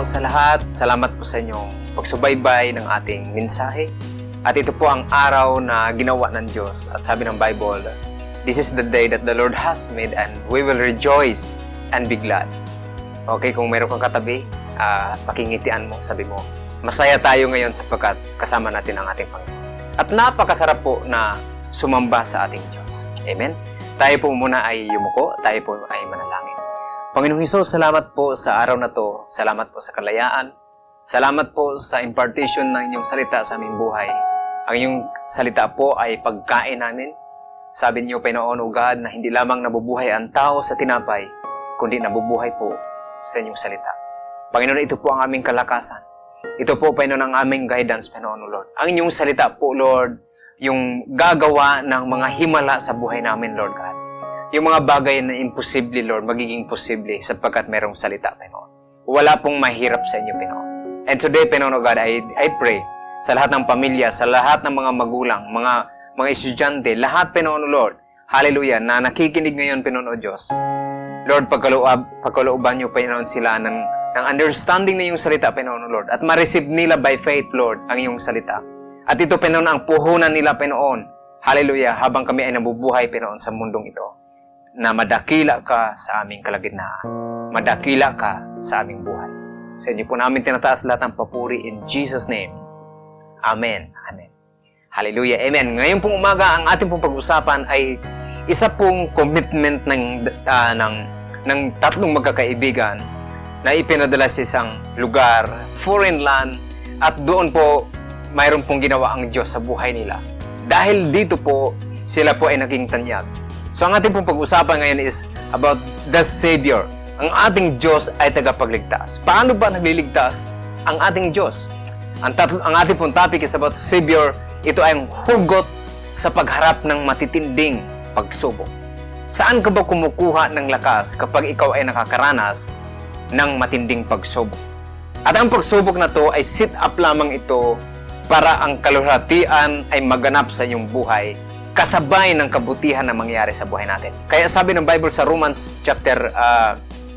po sa lahat. Salamat po sa inyong pagsubaybay ng ating mensahe. At ito po ang araw na ginawa ng Diyos. At sabi ng Bible, This is the day that the Lord has made and we will rejoice and be glad. Okay, kung meron kang katabi, uh, pakingitian mo, sabi mo, masaya tayo ngayon sapagkat kasama natin ang ating Panginoon. At napakasarap po na sumamba sa ating Diyos. Amen? Tayo po muna ay yumuko, tayo po ay manalangin. Panginoong Hesus, salamat po sa araw na to. Salamat po sa kalayaan. Salamat po sa impartition ng inyong salita sa aming buhay. Ang inyong salita po ay pagkain namin. Sabi niyo, Panginoon o God, na hindi lamang nabubuhay ang tao sa tinapay, kundi nabubuhay po sa inyong salita. Panginoon, ito po ang aming kalakasan. Ito po, Panginoon, ang aming guidance, Panginoon, Lord. Ang inyong salita po, Lord, yung gagawa ng mga himala sa buhay namin, Lord God yung mga bagay na imposible, Lord, magiging posible sapagkat merong salita, Panginoon. Wala pong mahirap sa inyo, Panginoon. And today, Panginoon God, I, I pray sa lahat ng pamilya, sa lahat ng mga magulang, mga mga estudyante, lahat, Panginoon Lord, hallelujah, na nakikinig ngayon, Panginoon Diyos. Lord, pagkaloob, pagkalooban niyo, Panginoon, sila ng, ng understanding na yung salita, Panginoon Lord, at ma-receive nila by faith, Lord, ang iyong salita. At ito, Panginoon, ang puhunan nila, Panginoon, hallelujah, habang kami ay nabubuhay, Panginoon, sa mundong ito na madakila ka sa aming kalagitnaan. Madakila ka sa aming buhay. Sa inyo po namin tinataas lahat ng papuri in Jesus' name. Amen. Amen. Hallelujah. Amen. Ngayon pong umaga, ang ating pong pag-usapan ay isa pong commitment ng, uh, ng, ng tatlong magkakaibigan na ipinadala sa isang lugar, foreign land, at doon po mayroon pong ginawa ang Diyos sa buhay nila. Dahil dito po, sila po ay naging tanyag So ang ating pong pag-usapan ngayon is about the Savior. Ang ating Diyos ay tagapagligtas. Paano ba nagliligtas ang ating Diyos? Ang, tatlo, ang ating pong topic is about Savior. Ito ay ang hugot sa pagharap ng matitinding pagsubok. Saan ka ba kumukuha ng lakas kapag ikaw ay nakakaranas ng matinding pagsubok? At ang pagsubok na to ay sit up lamang ito para ang kaluhatian ay maganap sa iyong buhay kasabay ng kabutihan na mangyari sa buhay natin. Kaya sabi ng Bible sa Romans chapter uh,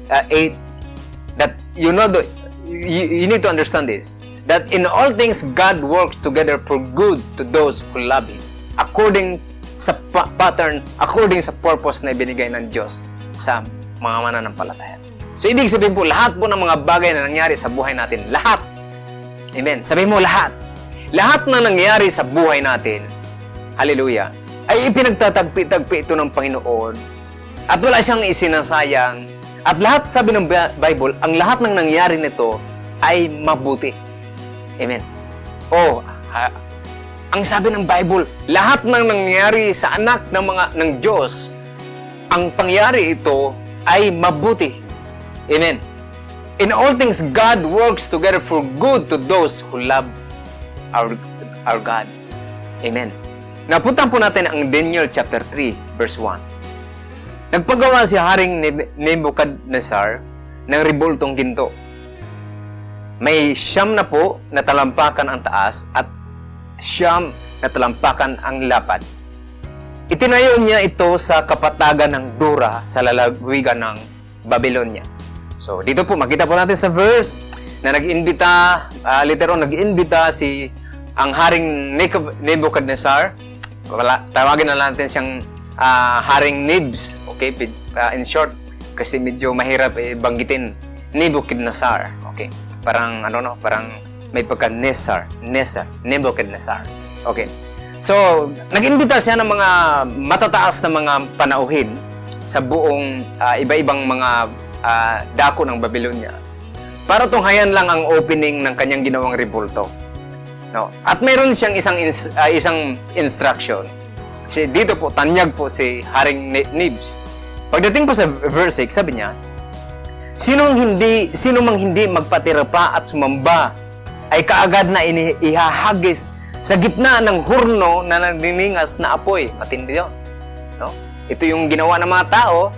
uh, 8 that you know the, you, you need to understand this that in all things God works together for good to those who love Him according sa pa- pattern, according sa purpose na ibinigay ng Diyos sa mga mananampalataya. So, ibig sabihin po, lahat po ng mga bagay na nangyari sa buhay natin, lahat, amen, sabihin mo lahat, lahat na nangyari sa buhay natin, hallelujah, ay ipinagtatagpi-tagpi ito ng Panginoon at wala siyang isinasayang at lahat, sabi ng Bible, ang lahat ng nangyari nito ay mabuti. Amen. Oh, ang sabi ng Bible, lahat ng nangyari sa anak ng mga ng Diyos, ang pangyari ito ay mabuti. Amen. In all things, God works together for good to those who love our, our God. Amen. Napuntan po natin ang Daniel chapter 3, verse 1. Nagpagawa si Haring Nebuchadnezzar ng ribultong ginto. May siyam na po na talampakan ang taas at siyam na talampakan ang lapad. Itinayo niya ito sa kapatagan ng Dura sa lalawigan ng Babylonia. So, dito po, makita po natin sa verse na nag-imbita, uh, later on, nag-imbita si ang Haring Nebuchadnezzar wala, tawagin na natin siyang uh, Haring Nibs. Okay, uh, in short, kasi medyo mahirap eh, banggitin. Nebuchadnezzar. Okay, parang ano no, parang may pagka Nesar, Nesar, Nebuchadnezzar. Okay. So, nag-imbita siya ng mga matataas na mga panauhin sa buong uh, iba-ibang mga uh, dako ng Babylonia para tunghayan lang ang opening ng kanyang ginawang rebulto. No? At meron siyang isang ins- uh, isang instruction. Kasi dito po tanyag po si Haring Nibs. Pagdating po sa verse 6, sabi niya, Sino hindi sino mang hindi magpatira pa at sumamba ay kaagad na ihahagis sa gitna ng hurno na nagniningas na apoy. Matindi 'yon. No? Ito yung ginawa ng mga tao.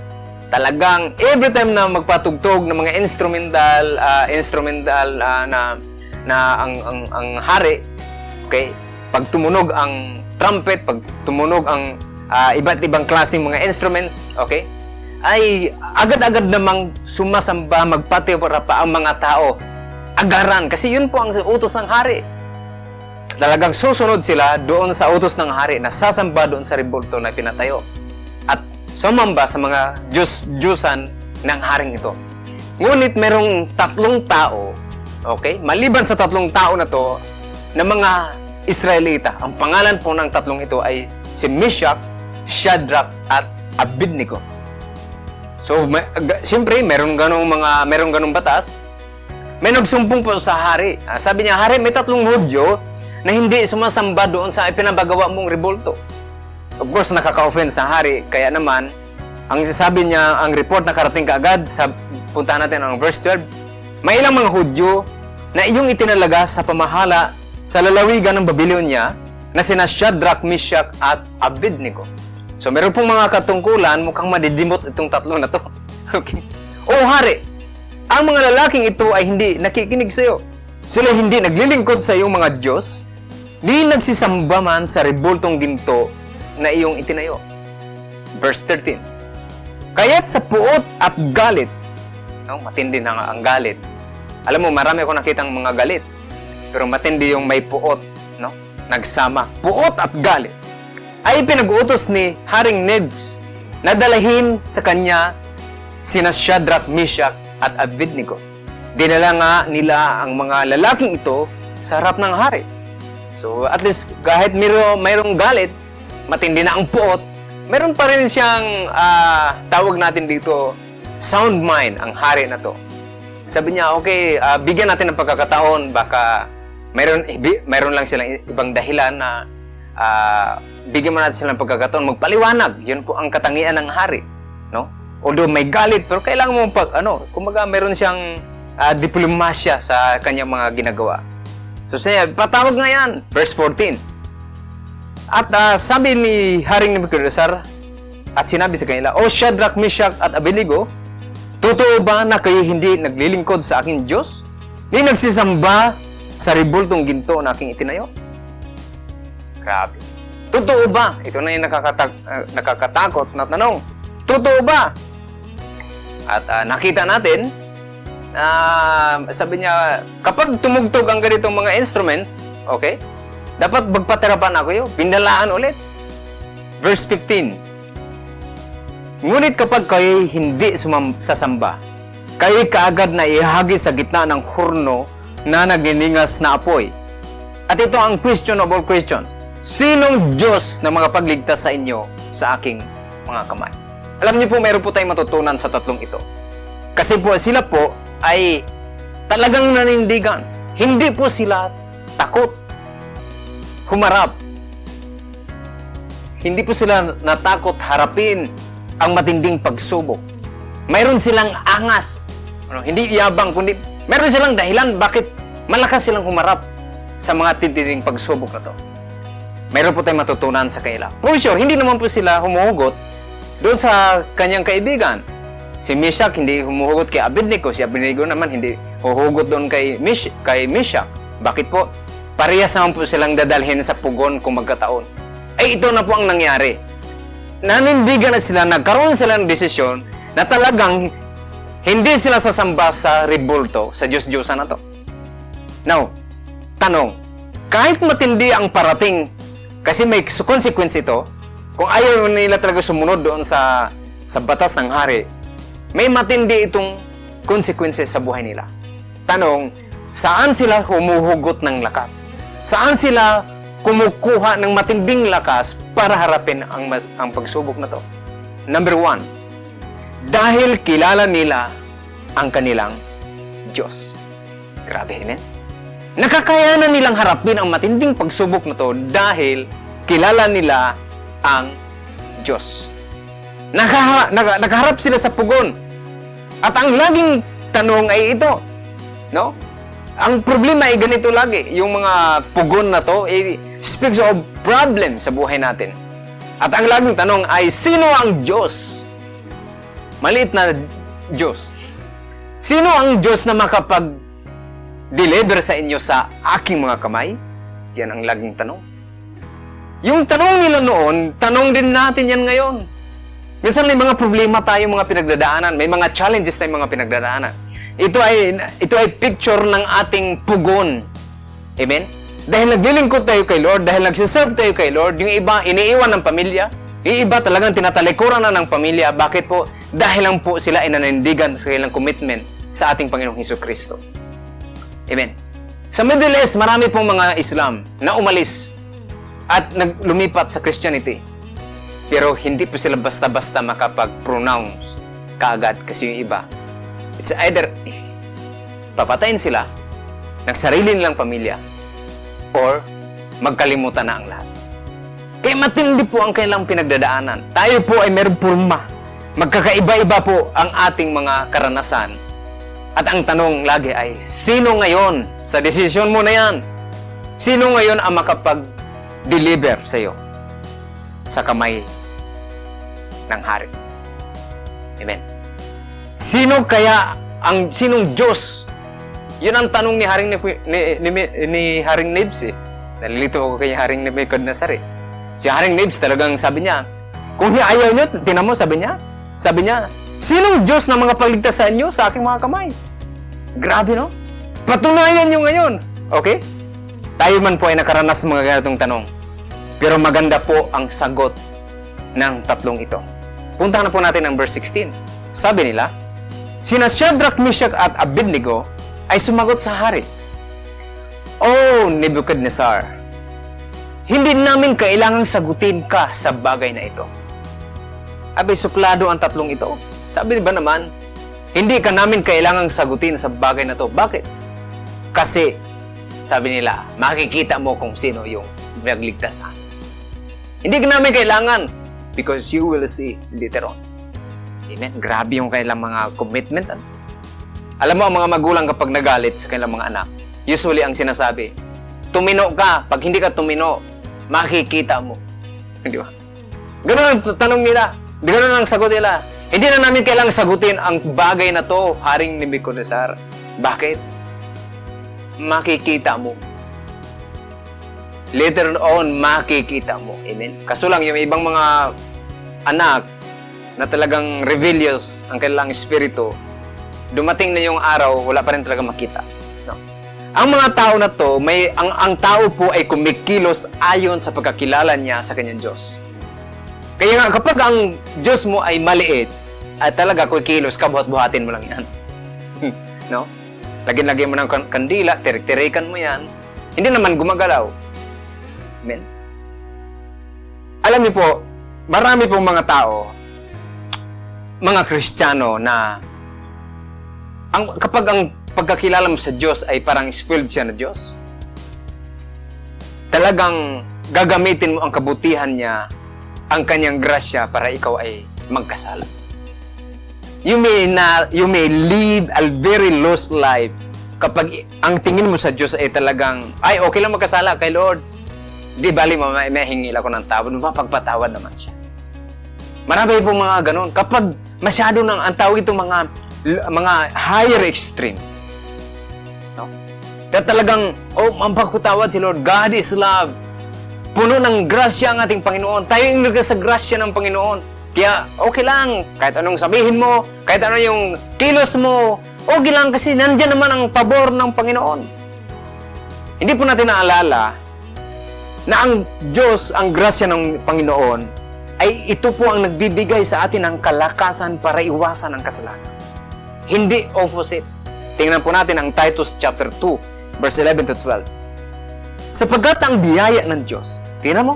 Talagang every time na magpatugtog ng mga instrumental uh, instrumental uh, na na ang ang ang hari okay pag tumunog ang trumpet pag tumunog ang uh, iba't ibang klaseng mga instruments okay ay agad-agad namang sumasamba magpati para pa ang mga tao agaran. Kasi yun po ang utos ng hari. Talagang susunod sila doon sa utos ng hari na sasamba doon sa rebulto na pinatayo. At sumamba sa mga Diyos-Diyusan ng haring ito. Ngunit merong tatlong tao, okay, maliban sa tatlong tao na to, na mga Israelita. Ang pangalan po ng tatlong ito ay si Meshach, Shadrach, at Abednego. So, may, siyempre, meron ganong mga, meron ganong batas. May nagsumbong po sa hari. Ah, sabi niya, hari, may tatlong Hudyo na hindi sumasamba doon sa ipinabagawa mong rebulto. Of course, nakaka-offense sa hari. Kaya naman, ang sabi niya, ang report na karating kaagad, sa, puntahan natin ang verse 12, may ilang mga Hudyo na iyong itinalaga sa pamahala sa lalawigan ng Babylonia na sina Shadrach, Meshach at Abednego. So meron pong mga katungkulan, mukhang madidimot itong tatlo na to. okay. O hari, ang mga lalaking ito ay hindi nakikinig sa iyo. Sila hindi naglilingkod sa iyong mga Diyos, di nagsisamba man sa rebultong ginto na iyong itinayo. Verse 13. Kaya't sa puot at galit, no, matindi na nga ang galit. Alam mo, marami ako nakitang mga galit. Pero matindi yung may puot, no? Nagsama. Puot at galit. Ay pinag-utos ni Haring Nebs na dalahin sa kanya sina Shadrach, Meshach at Abednego. Dinala nga nila ang mga lalaking ito sa harap ng hari. So at least kahit mayro, mayroong galit, matindi na ang puot, meron pa rin siyang ah, tawag natin dito sound mind ang hari na to. Sabi niya, okay, ah, bigyan natin ng pagkakataon, baka mayroon, ibi- mayroon lang silang ibang dahilan na ah, bigyan mo natin silang pagkakataon, magpaliwanag. Yun po ang katangian ng hari. No? Although may galit, pero kailangan mo pag, ano, kumaga mayroon siyang ah, diplomasya sa kanyang mga ginagawa. So siya, patawag nga yan. Verse 14. At ah, sabi ni Haring Nebuchadnezzar, at sinabi sa kanila, O Shadrach, Meshach at Abednego, totoo ba na kayo hindi naglilingkod sa aking Diyos? Ni nagsisamba sa ribultong ginto na aking itinayo? Grabe. Totoo ba? Ito na yung nakakatak- ah, nakakatakot na tanong. Totoo ba? At ah, nakita natin na sabi niya, kapag tumugtog ang ganitong mga instruments, okay, dapat magpatirapan ako yun. Pinalaan ulit. Verse 15. Ngunit kapag kayo hindi sumam- sasamba, kayo kaagad na ihagi sa gitna ng hurno na naginingas na apoy. At ito ang question of all questions. Sinong Diyos na mga pagligtas sa inyo sa aking mga kamay? Alam niyo po, meron po tayong matutunan sa tatlong ito. Kasi po sila po ay talagang nanindigan. Hindi po sila takot. Humarap. Hindi po sila natakot harapin ang matinding pagsubok. Mayroon silang angas. Ano, hindi yabang, kundi mayroon silang dahilan bakit malakas silang humarap sa mga titinding pagsubok na to. Mayroon po tayong matutunan sa kanila. For sure, hindi naman po sila humuhugot doon sa kanyang kaibigan. Si Meshach hindi humuhugot kay Abednego. Si Abednego naman hindi huhugot doon kay, Mish, kay Meshach. Bakit po? Parehas naman po silang dadalhin sa pugon kung magkataon. Ay ito na po ang nangyari. Nanindigan na sila, nagkaroon sila ng desisyon na talagang hindi sila sasamba sa rebulto, sa Diyos-Diyosan na to. Now, tanong, kahit matindi ang parating, kasi may consequence ito, kung ayaw nila talaga sumunod doon sa sa batas ng hari, may matindi itong consequences sa buhay nila. Tanong, saan sila humuhugot ng lakas? Saan sila kumukuha ng matinding lakas para harapin ang, mas, ang pagsubok na to? Number one, dahil kilala nila ang kanilang Diyos. Grabe, amen? Nakakayanan nilang harapin ang matinding pagsubok na to dahil kilala nila ang Diyos. Nakaha, naka, nakaharap sila sa pugon. At ang laging tanong ay ito, no? Ang problema ay ganito lagi, yung mga pugon na to, eh, speaks of problem sa buhay natin. At ang laging tanong ay, sino ang Diyos? Maliit na Diyos. Sino ang Diyos na makapag-deliver sa inyo sa aking mga kamay? Yan ang laging tanong. Yung tanong nila noon, tanong din natin yan ngayon. Minsan may mga problema tayo mga pinagdadaanan, may mga challenges tayong mga pinagdadaanan. Ito ay ito ay picture ng ating pugon. Amen? Dahil naglilingkod tayo kay Lord, dahil nagsiserve tayo kay Lord, yung iba iniiwan ng pamilya, yung iba talagang tinatalikuran na ng pamilya. Bakit po? Dahil lang po sila ay nanindigan sa kanilang commitment sa ating Panginoong Hesus Kristo. Amen. Sa Middle East, marami pong mga Islam na umalis at naglumipat sa Christianity. Pero hindi po sila basta-basta makapag-pronounce kaagad kasi yung iba. It's either papatayin sila ng sarili nilang pamilya or magkalimutan na ang lahat. Kaya matindi po ang kailang pinagdadaanan. Tayo po ay meron purma. Magkakaiba-iba po ang ating mga karanasan. At ang tanong lagi ay, sino ngayon sa desisyon mo na yan? Sino ngayon ang makapag-deliver sa iyo sa kamay ng hari? Amen. Sino kaya ang sinong Diyos? Yun ang tanong ni Haring ni, ni, ni, ni Haring Nibs eh. Nalilito ako kay Haring Nebuchadnezzar eh. Si Haring Nibs talagang sabi niya, kung ayaw niyo, tinan mo, sabi niya, sabi niya, sinong Diyos na mga pagligtasan niyo sa aking mga kamay? Grabe, no? Patunayan niyo ngayon. Okay? Tayo man po ay nakaranas sa mga ganitong tanong. Pero maganda po ang sagot ng tatlong ito. Puntahan na po natin ang verse 16. Sabi nila, Sina Shadrach, Meshach at Abednego ay sumagot sa hari. Oh, Nebuchadnezzar, hindi namin kailangang sagutin ka sa bagay na ito. Abay, suplado ang tatlong ito. Sabi ba naman, hindi ka namin kailangang sagutin sa bagay na to. Bakit? Kasi, sabi nila, makikita mo kung sino yung nagligtas Hindi ka namin kailangan because you will see later on. Amen. Grabe yung kailang mga commitment. Ano? Alam mo, ang mga magulang kapag nagalit sa kanilang mga anak, usually ang sinasabi, tumino ka. Pag hindi ka tumino, makikita mo. Di ba? Ganun ang tanong nila. Ganun ang sagot nila. Hindi na namin kailangang sagutin ang bagay na to, Haring Nebuchadnezzar. Bakit? Makikita mo. Later on, makikita mo. Amen? Kaso lang, yung ibang mga anak na talagang rebellious ang kanilang espiritu, dumating na yung araw, wala pa rin talaga makita. No? Ang mga tao na to, may, ang, ang tao po ay kumikilos ayon sa pagkakilala niya sa kanyang Diyos. Kaya nga, kapag ang Diyos mo ay maliit, at talaga kung kilos ka, buhat-buhatin mo lang yan. no? Lagyan-lagyan mo ng kandila, tirik-tirikan mo yan. Hindi naman gumagalaw. Amen? Alam niyo po, marami pong mga tao, mga Kristiyano na ang, kapag ang pagkakilala mo sa Diyos ay parang spoiled siya na Diyos, talagang gagamitin mo ang kabutihan niya ang kanyang grasya para ikaw ay magkasala. You may, na, you may lead a very lost life kapag ang tingin mo sa Diyos ay talagang, ay, okay lang magkasala kay Lord. Di bali, hingil ako ng tawad, mapagpatawad naman siya. Marami po mga ganun. Kapag masyado nang ang tawag itong mga mga higher extreme. No? Kaya talagang, oh, mampagpatawad si Lord. God is love. Puno ng grasya ang ating Panginoon. Tayo yung sa grasya ng Panginoon. Kaya okay lang, kahit anong sabihin mo, kahit ano yung kilos mo, okay lang kasi nandyan naman ang pabor ng Panginoon. Hindi po natin naalala na ang Diyos, ang grasya ng Panginoon, ay ito po ang nagbibigay sa atin ng kalakasan para iwasan ang kasalanan. Hindi opposite. Tingnan po natin ang Titus chapter 2, verse 11 to 12. Sapagkat ang biyaya ng Diyos, tingnan mo,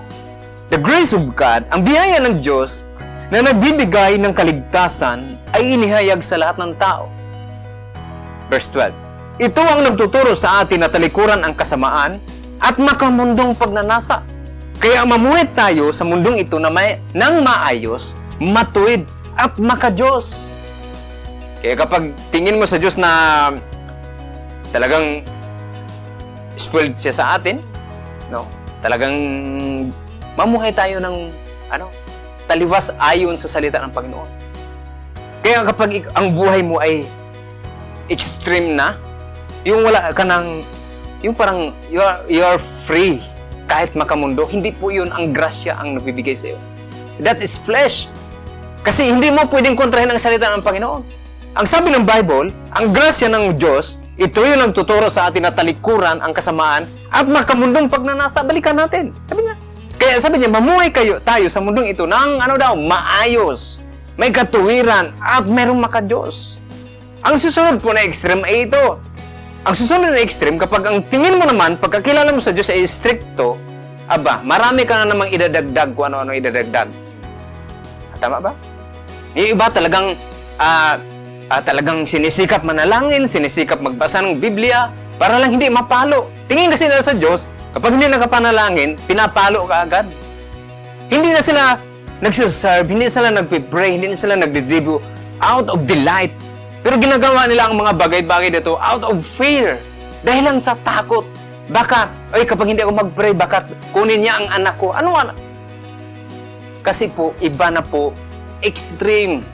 the grace of God, ang biyaya ng Diyos na nagbibigay ng kaligtasan ay inihayag sa lahat ng tao. Verse 12. Ito ang nagtuturo sa atin na talikuran ang kasamaan at makamundong pagnanasa. Kaya mamuhay tayo sa mundong ito na may, nang maayos, matuwid at makajos. Kaya kapag tingin mo sa Diyos na talagang spoiled siya sa atin, no? Talagang mamuhay tayo ng ano, taliwas ayon sa salita ng Panginoon. Kaya kapag ang buhay mo ay extreme na, yung wala ka ng, yung parang you are, you are free kahit makamundo, hindi po yun ang grasya ang nabibigay sa iyo. That is flesh. Kasi hindi mo pwedeng kontrahin ang salita ng Panginoon. ang sabi ng Bible, ang grasya ng Diyos, ito yung nagtuturo sa atin na talikuran ang kasamaan at makamundong pagnanasa, balikan natin. Sabi niya. Kaya sabi niya, mamuhay kayo, tayo sa mundong ito ng ano daw, maayos, may katuwiran at merong makadiyos. Ang susunod po na extreme ay ito. Ang susunod na extreme, kapag ang tingin mo naman, pagkakilala mo sa Diyos ay stricto, aba, marami ka na namang idadagdag kung ano-ano idadagdag. Tama ba? Yung iba talagang ah, ah, talagang sinisikap manalangin, sinisikap magbasa ng Biblia para lang hindi mapalo. Tingin kasi nila sa Diyos, kapag hindi nakapanalangin, pinapalo ka agad. Hindi na sila nagsiserve, hindi sila nagpipray, hindi na sila nagdidibo out of delight. Pero ginagawa nila ang mga bagay-bagay dito out of fear. Dahil lang sa takot. Baka, ay kapag hindi ako mag-pray, baka kunin niya ang anak ko. Ano anak? Kasi po, iba na po, extreme.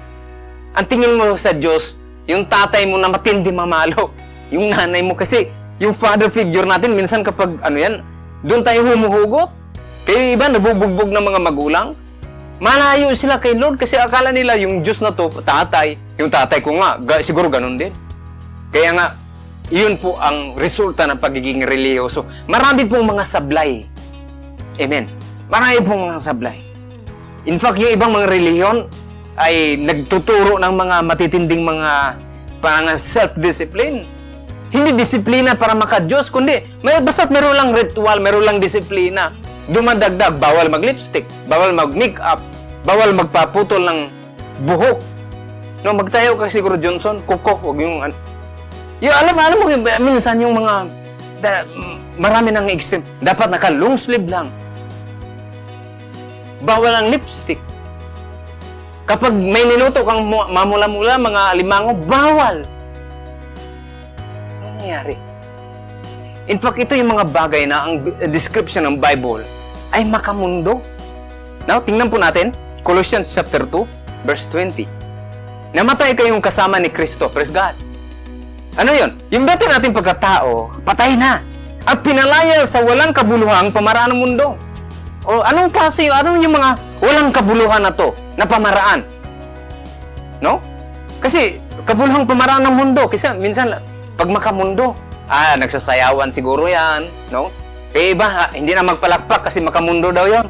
Ang tingin mo sa Diyos, yung tatay mo na matindi mamalo. Yung nanay mo kasi, yung father figure natin, minsan kapag ano yan, doon tayo humuhugot. Kaya iba, nabubugbog ng mga magulang. Malayo sila kay Lord kasi akala nila yung Diyos na to, tatay. Yung tatay ko nga, ga, siguro ganun din. Kaya nga, yun po ang resulta ng pagiging reliyoso. Marami pong mga sablay. Amen. Marami pong mga sablay. In fact, yung ibang mga reliyon ay nagtuturo ng mga matitinding mga parang self-discipline. Hindi disiplina para maka-Diyos, kundi may basta't meron lang ritual, meron lang disiplina. Dumadagdag, bawal mag-lipstick, bawal mag-makeup, bawal magpaputol ng buhok. No, magtayo ka siguro Johnson, kuko, wag yung an- yung alam, alam mo, minsan yung mga da, marami ng extreme. Dapat naka long sleeve lang. Bawal ang lipstick. Kapag may niluto kang mu- mamula-mula, mga alimango, bawal. Ano nangyari? In fact, ito yung mga bagay na ang description ng Bible ay makamundo. Now, tingnan po natin, Colossians chapter 2, verse 20. Namatay kayong kasama ni Kristo. Praise God. Ano yon? Yung dati nating pagkatao, patay na. At pinalaya sa walang kabuluhang pamaraan ng mundo. O anong klase, anong yung mga walang kabuluhan na to, na pamaraan? No? Kasi kabuluhang pamaraan ng mundo. Kasi minsan, pag makamundo, ah, nagsasayawan siguro yan. No? Eh iba, ha, hindi na magpalakpak kasi makamundo daw yon.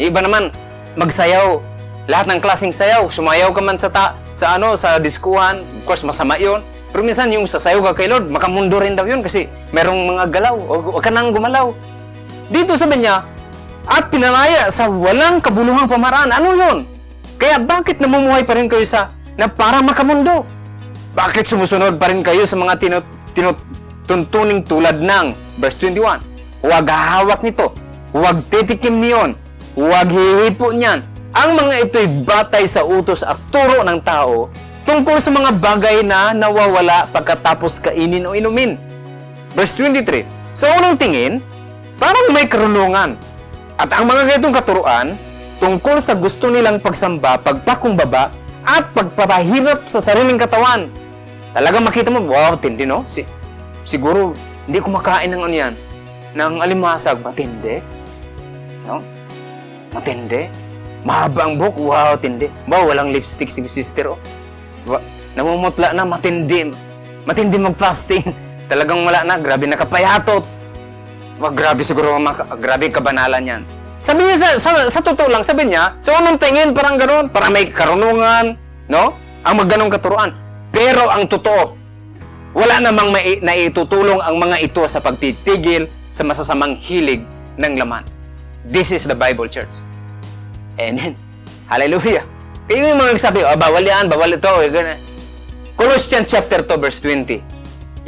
Yung Iba naman, magsayaw. Lahat ng klaseng sayaw. Sumayaw ka man sa, ta, sa ano, sa diskuhan. Of course, masama yon. Pero minsan yung sasayaw ka kay Lord, makamundo rin daw yun kasi merong mga galaw. O, o ka nang gumalaw. Dito sabi niya, at pinalaya sa walang kabuluhang pamaraan. Ano yun? Kaya bakit namumuhay pa rin kayo sa na para makamundo? Bakit sumusunod pa rin kayo sa mga tinut, tinutuntuning tulad ng verse 21? Huwag hahawak nito. Huwag titikim niyon. Huwag hihipo niyan. Ang mga ito'y batay sa utos at turo ng tao tungkol sa mga bagay na nawawala pagkatapos kainin o inumin. Verse 23, Sa unang tingin, parang may karunungan. At ang mga ganitong katuruan, tungkol sa gusto nilang pagsamba, pagpakumbaba, at pagpapahirap sa sariling katawan. Talagang makita mo, wow, tindi no? Si, siguro, hindi kumakain ng ano yan, ng alimasag, matindi. No? Matindi. Mahaba ang buhok, wow, tindi. Wow, walang lipstick si sister, oh. Wa- namumutla na, matindi. Matindi mag-fasting. Talagang wala na, grabe nakapayatot. Wag, grabe siguro, maka, grabe kabanalan yan. Sabi niya, sa, sa, sa totoo lang, sabi niya, sa unang tingin, parang gano'n, parang may karunungan, no? Ang magganong katuruan. Pero ang totoo, wala namang mai, naitutulong ang mga ito sa pagtitigil sa masasamang hilig ng laman. This is the Bible Church. Amen. Hallelujah. Kaya yung mga nagsabi, oh, bawal yan, bawal ito, eh. Colossians chapter 2, verse 20.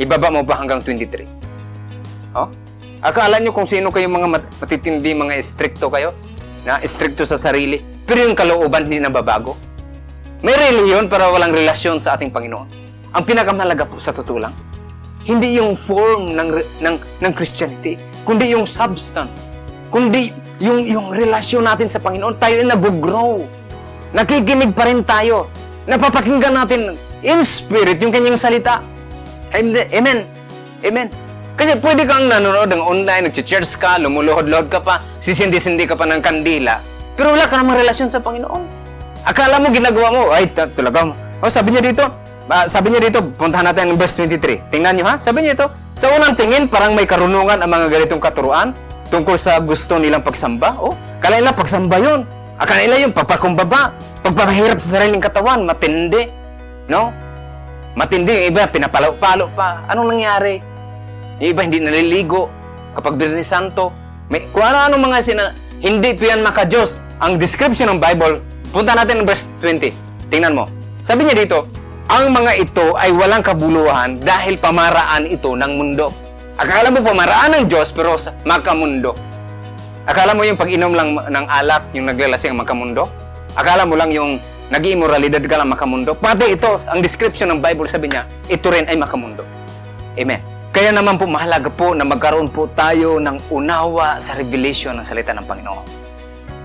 Ibaba mo pa hanggang 23. Oh? Akala nyo kung sino kayong mga mat- matitindi, mga stricto kayo? Na stricto sa sarili. Pero yung kalooban hindi nababago. May reliyon para walang relasyon sa ating Panginoon. Ang pinakamalaga po sa totoo lang, hindi yung form ng, ng, ng Christianity, kundi yung substance. Kundi yung, yung relasyon natin sa Panginoon, tayo ay nag-grow. Nakikinig pa rin tayo. Napapakinggan natin in spirit yung kanyang salita. Amen. Amen. Kasi pwede kang nanonood ng online, nag-church ka, lumuluhod-luhod ka pa, sisindi-sindi ka pa ng kandila, pero wala ka namang relasyon sa Panginoon. Akala mo ginagawa mo, ay ta- talagang O sabi niya dito, ah, sabi niya dito, puntahan natin ang verse 23. Tingnan niyo ha, sabi niya ito, sa unang tingin parang may karunungan ang mga ganitong katuruan tungkol sa gusto nilang pagsamba. O, kala nila pagsamba yun. Akala nila yung pagpakumbaba, pagpapahirap sa sariling katawan, matindi. No? Matindi, yung iba pinapalo-palo pa. Anong nangyari? Yung iba hindi naliligo kapag Birni Santo. May, kung ano-ano mga sina, hindi po yan maka-Diyos. Ang description ng Bible, punta natin ng verse 20. Tingnan mo. Sabi niya dito, ang mga ito ay walang kabuluhan dahil pamaraan ito ng mundo. Akala mo pamaraan ng Diyos pero sa makamundo. Akala mo yung pag-inom lang ng alak, yung naglalasing makamundo? Akala mo lang yung nag-immoralidad ka lang makamundo? Pati ito, ang description ng Bible sabi niya, ito rin ay makamundo. Amen. Kaya naman po mahalaga po na magkaroon po tayo ng unawa sa revelation ng salita ng Panginoon.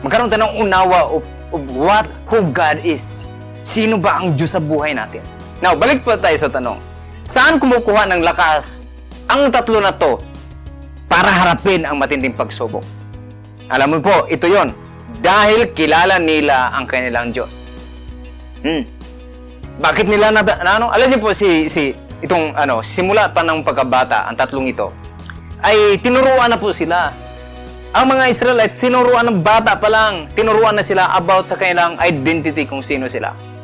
Magkaroon tayo ng unawa of, of what, who God is. Sino ba ang Diyos sa buhay natin? Now, balik po tayo sa tanong. Saan kumukuha ng lakas ang tatlo na to para harapin ang matinding pagsubok? Alam mo po, ito yon Dahil kilala nila ang kanilang Diyos. Hmm. Bakit nila na, na ano? Alam niyo po si si itong ano, simula pa ng pagkabata, ang tatlong ito, ay tinuruan na po sila. Ang mga Israelites, tinuruan ng bata pa lang, tinuruan na sila about sa kanilang identity kung sino sila.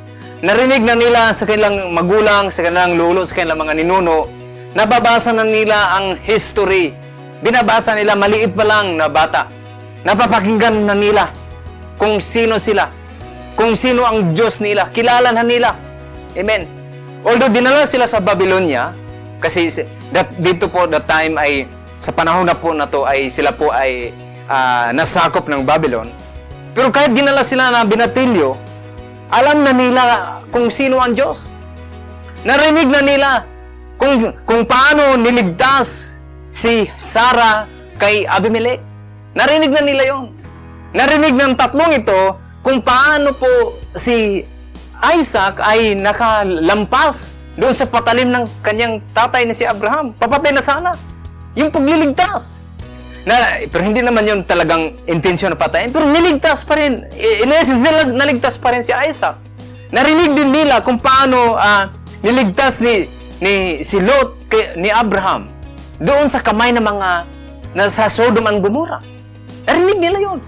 Narinig na nila sa kanilang magulang, sa kanilang lolo, sa kanilang mga ninuno, nababasa na nila ang history. Binabasa nila maliit pa lang na bata. Napapakinggan na nila kung sino sila, kung sino ang Diyos nila, kilala na nila. Amen. Although dinala sila sa Babylonia, kasi that, dito po that time ay sa panahon na po na to ay sila po ay ah, nasakop ng Babylon. Pero kahit dinala sila na binatilyo, alam na nila kung sino ang Diyos. Narinig na nila kung, kung paano niligtas si Sarah kay Abimelech. Narinig na nila yon. Narinig ng tatlong ito kung paano po si Isaac ay nakalampas doon sa patalim ng kanyang tatay na si Abraham. Papatay na sana. Yung pagliligtas. Na, pero hindi naman yun talagang intensyon na patayin. Pero niligtas pa rin. In essence, nilag- naligtas pa rin si Isaac. Narinig din nila kung paano ah, niligtas ni, ni si Lot kay, ni Abraham doon sa kamay ng mga nasa Sodom and Gomorrah. Narinig nila yon.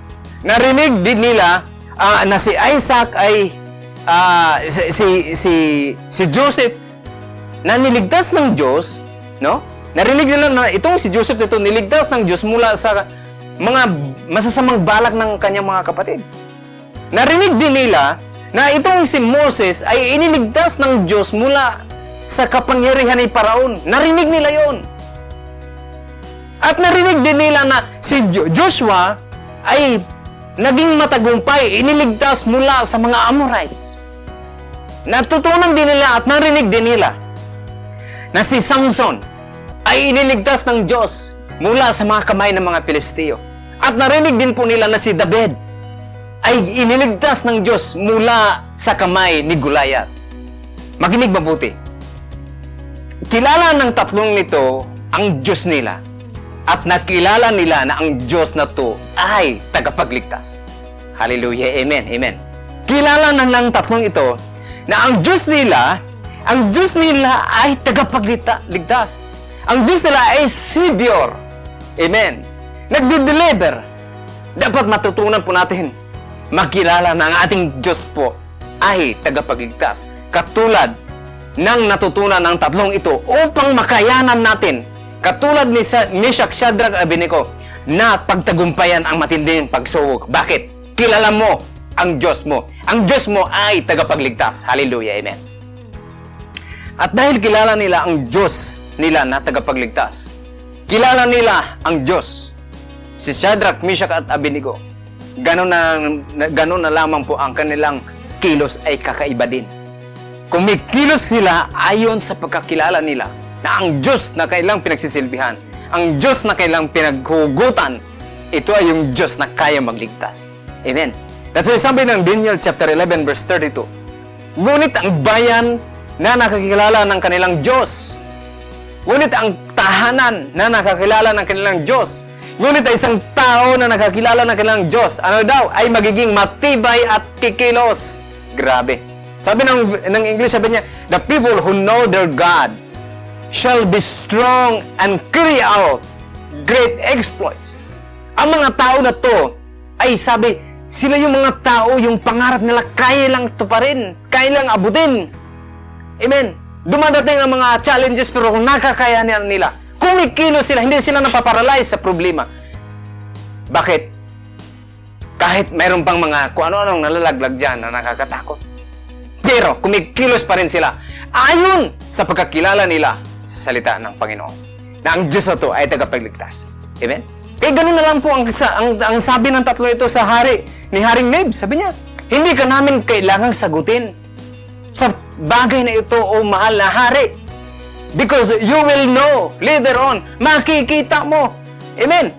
Narinig din nila ah, na si Isaac ay ah, si, si, si, si Joseph na niligtas ng Diyos, no? Narinig nila na itong si Joseph ito niligtas ng Diyos mula sa mga masasamang balak ng kanyang mga kapatid. Narinig din nila na itong si Moses ay iniligtas ng Diyos mula sa kapangyarihan ni Paraon. Narinig nila yon. At narinig din nila na si Jo- Joshua ay naging matagumpay, iniligtas mula sa mga Amorites. Natutunan din nila at narinig din nila na si Samson ay iniligtas ng Diyos mula sa mga kamay ng mga Pilisteo. At narinig din po nila na si David ay iniligtas ng Diyos mula sa kamay ni Goliath. Makinig mabuti. Kilala ng tatlong nito ang Diyos nila at nakilala nila na ang Diyos na to ay tagapagligtas. Hallelujah. Amen. Amen. Kilala na ng tatlong ito na ang Diyos nila, ang Diyos nila ay tagapagligtas. Ang Diyos nila ay Savior. Amen. Nagde-deliver. Dapat matutunan po natin makilala na ang ating Diyos po ay tagapagligtas. Katulad ng natutunan ng tatlong ito upang makayanan natin katulad ni Meshach, Shadrach, Abednego na pagtagumpayan ang matinding pagsubok. Bakit? Kilala mo ang Diyos mo. Ang Diyos mo ay tagapagligtas. Hallelujah. Amen. At dahil kilala nila ang Diyos nila na tagapagligtas, kilala nila ang Diyos, si Shadrach, Meshach at Abednego, ganun na, ganun na lamang po ang kanilang kilos ay kakaiba din. Kung may kilos sila ayon sa pagkakilala nila na ang Diyos na kailang pinagsisilbihan, ang Diyos na kailang pinaghugutan, ito ay yung Diyos na kaya magligtas. Amen. That's why sabi ng Daniel chapter 11 verse 32, Ngunit ang bayan na nakakilala ng kanilang Diyos, ngunit ang tahanan na nakakilala ng kanilang Diyos, ngunit ay isang tao na nakakilala ng kanilang Diyos, ano daw, ay magiging matibay at kikilos. Grabe. Sabi ng, ng English, sabi niya, the people who know their God shall be strong and carry out great exploits. Ang mga tao na to ay sabi, sila yung mga tao, yung pangarap nila, kaya lang tuparin, kaya lang abutin. Amen. Dumadating ang mga challenges pero kung nakakayanan nila, kumikilo sila, hindi sila napaparalyze sa problema. Bakit? Kahit mayroon pang mga kung ano-anong nalalaglag dyan na nakakatakot. Pero kumikilos pa rin sila ayon sa pagkakilala nila sa salita ng Panginoon. Na ang Diyos na ay tagapagligtas. Amen? Kaya ganun na lang po ang, ang, ang sabi ng tatlo ito sa hari, ni Haring Neb. Sabi niya, hindi ka namin kailangang sagutin sa bagay na ito o mahal na hari. Because you will know later on, makikita mo. Amen.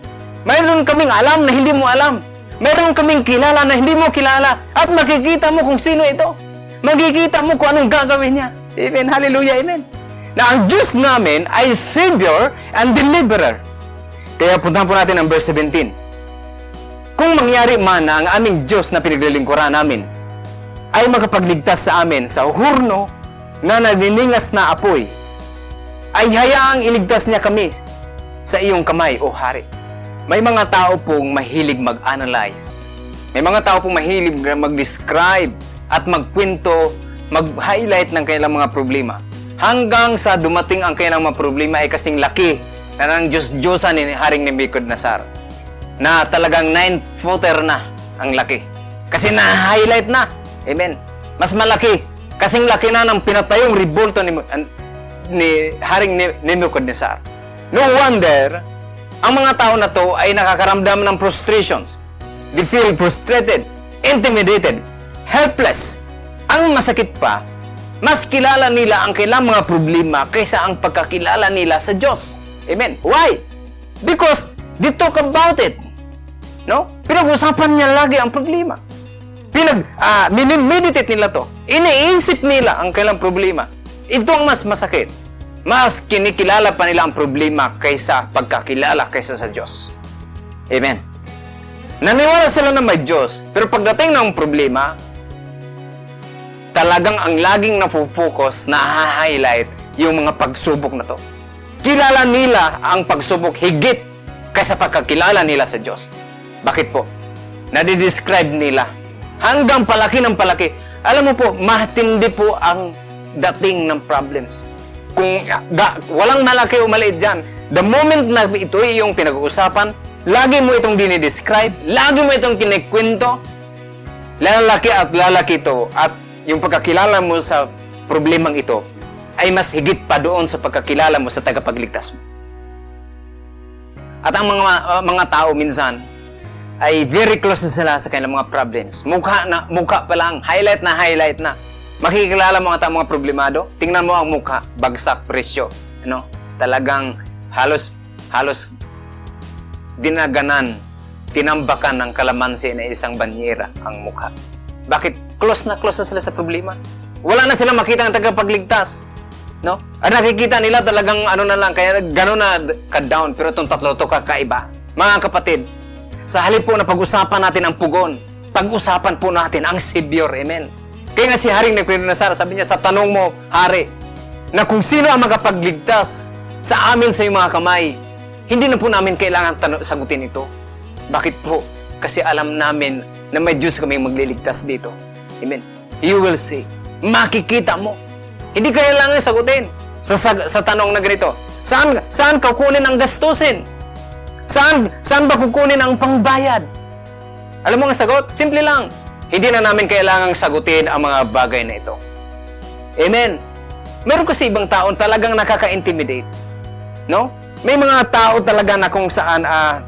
Mayroon kaming alam na hindi mo alam. Mayroon kaming kilala na hindi mo kilala. At makikita mo kung sino ito. Makikita mo kung anong gagawin niya. Amen. Hallelujah. Amen. Na ang Diyos namin ay Savior and Deliverer. Kaya puntahan po natin ang verse 17. Kung mangyari man na ang aming Diyos na pinaglilingkuran namin ay makapagligtas sa amin sa hurno na nagniningas na apoy, ay hayaang iligtas niya kami sa iyong kamay, o hari. May mga tao pong mahilig mag-analyze. May mga tao pong mahilig mag-describe at magkwento, mag-highlight ng kanilang mga problema. Hanggang sa dumating ang kanilang mga problema ay kasing laki na ng Diyos-Diyosan ni Haring Nebuchadnezzar na talagang 9-footer na ang laki. Kasi na-highlight na. Amen. Mas malaki. Kasing laki na ng pinatayong revolto ni, ni Haring Ne- Nebuchadnezzar. No wonder, ang mga tao na to ay nakakaramdam ng frustrations. They feel frustrated, intimidated, helpless. Ang masakit pa, mas kilala nila ang kailang mga problema kaysa ang pagkakilala nila sa Diyos. Amen. Why? Because they talk about it. No? Pinag-usapan niya lagi ang problema. Pinag, ah, minimeditate nila to. Iniisip nila ang kailang problema. Ito ang mas masakit. Mas kinikilala pa nila ang problema kaysa pagkakilala kaysa sa Diyos. Amen. Naniwala sila na may Diyos, pero pagdating ng problema, talagang ang laging napopokus na highlight yung mga pagsubok na to. Kilala nila ang pagsubok higit kaysa pagkakilala nila sa Diyos. Bakit po? Nadidescribe nila hanggang palaki ng palaki. Alam mo po, matindi po ang dating ng problems. Kung ga, walang malaki o maliit dyan, the moment na ito yung pinag-uusapan, lagi mo itong dinidescribe, lagi mo itong kinikwento, lalaki at lalaki ito at yung pagkakilala mo sa problemang ito ay mas higit pa doon sa pagkakilala mo sa tagapagligtas mo. At ang mga uh, mga tao minsan ay very close na sila sa kanilang mga problems. Mukha na mukha pa lang, highlight na highlight na. Makikilala mo ang tao mga problemado, tingnan mo ang mukha, bagsak presyo, ano? Talagang halos halos dinaganan, tinambakan ng kalamansi na isang banyera ang mukha. Bakit? Close na close na sila sa problema. Wala na silang makita ang tagapagligtas. No? At nakikita nila talagang ano na lang, kaya gano'n na ka-down. Pero itong tatlo to kakaiba. Mga kapatid, sa halip po na pag-usapan natin ang pugon, pag-usapan po natin ang Savior. Amen. Kaya nga si Haring Nebuchadnezzar, sabi niya sa tanong mo, Hari, na kung sino ang makapagligtas sa amin sa iyong mga kamay, hindi na po namin kailangan tanu- sagutin ito. Bakit po? Kasi alam namin na may Diyos kaming magliligtas dito. Amen. You will see. Makikita mo. Hindi kailangan sagutin. Sa, sa, sa tanong na ganito, saan, saan kukunin ang gastusin? Saan, saan ba kukunin ang pangbayad? Alam mo ang sagot? Simple lang. Hindi na namin kailangang sagutin ang mga bagay na ito. Amen. Meron kasi ibang taon talagang nakaka-intimidate. No? May mga tao talaga na kung saan ah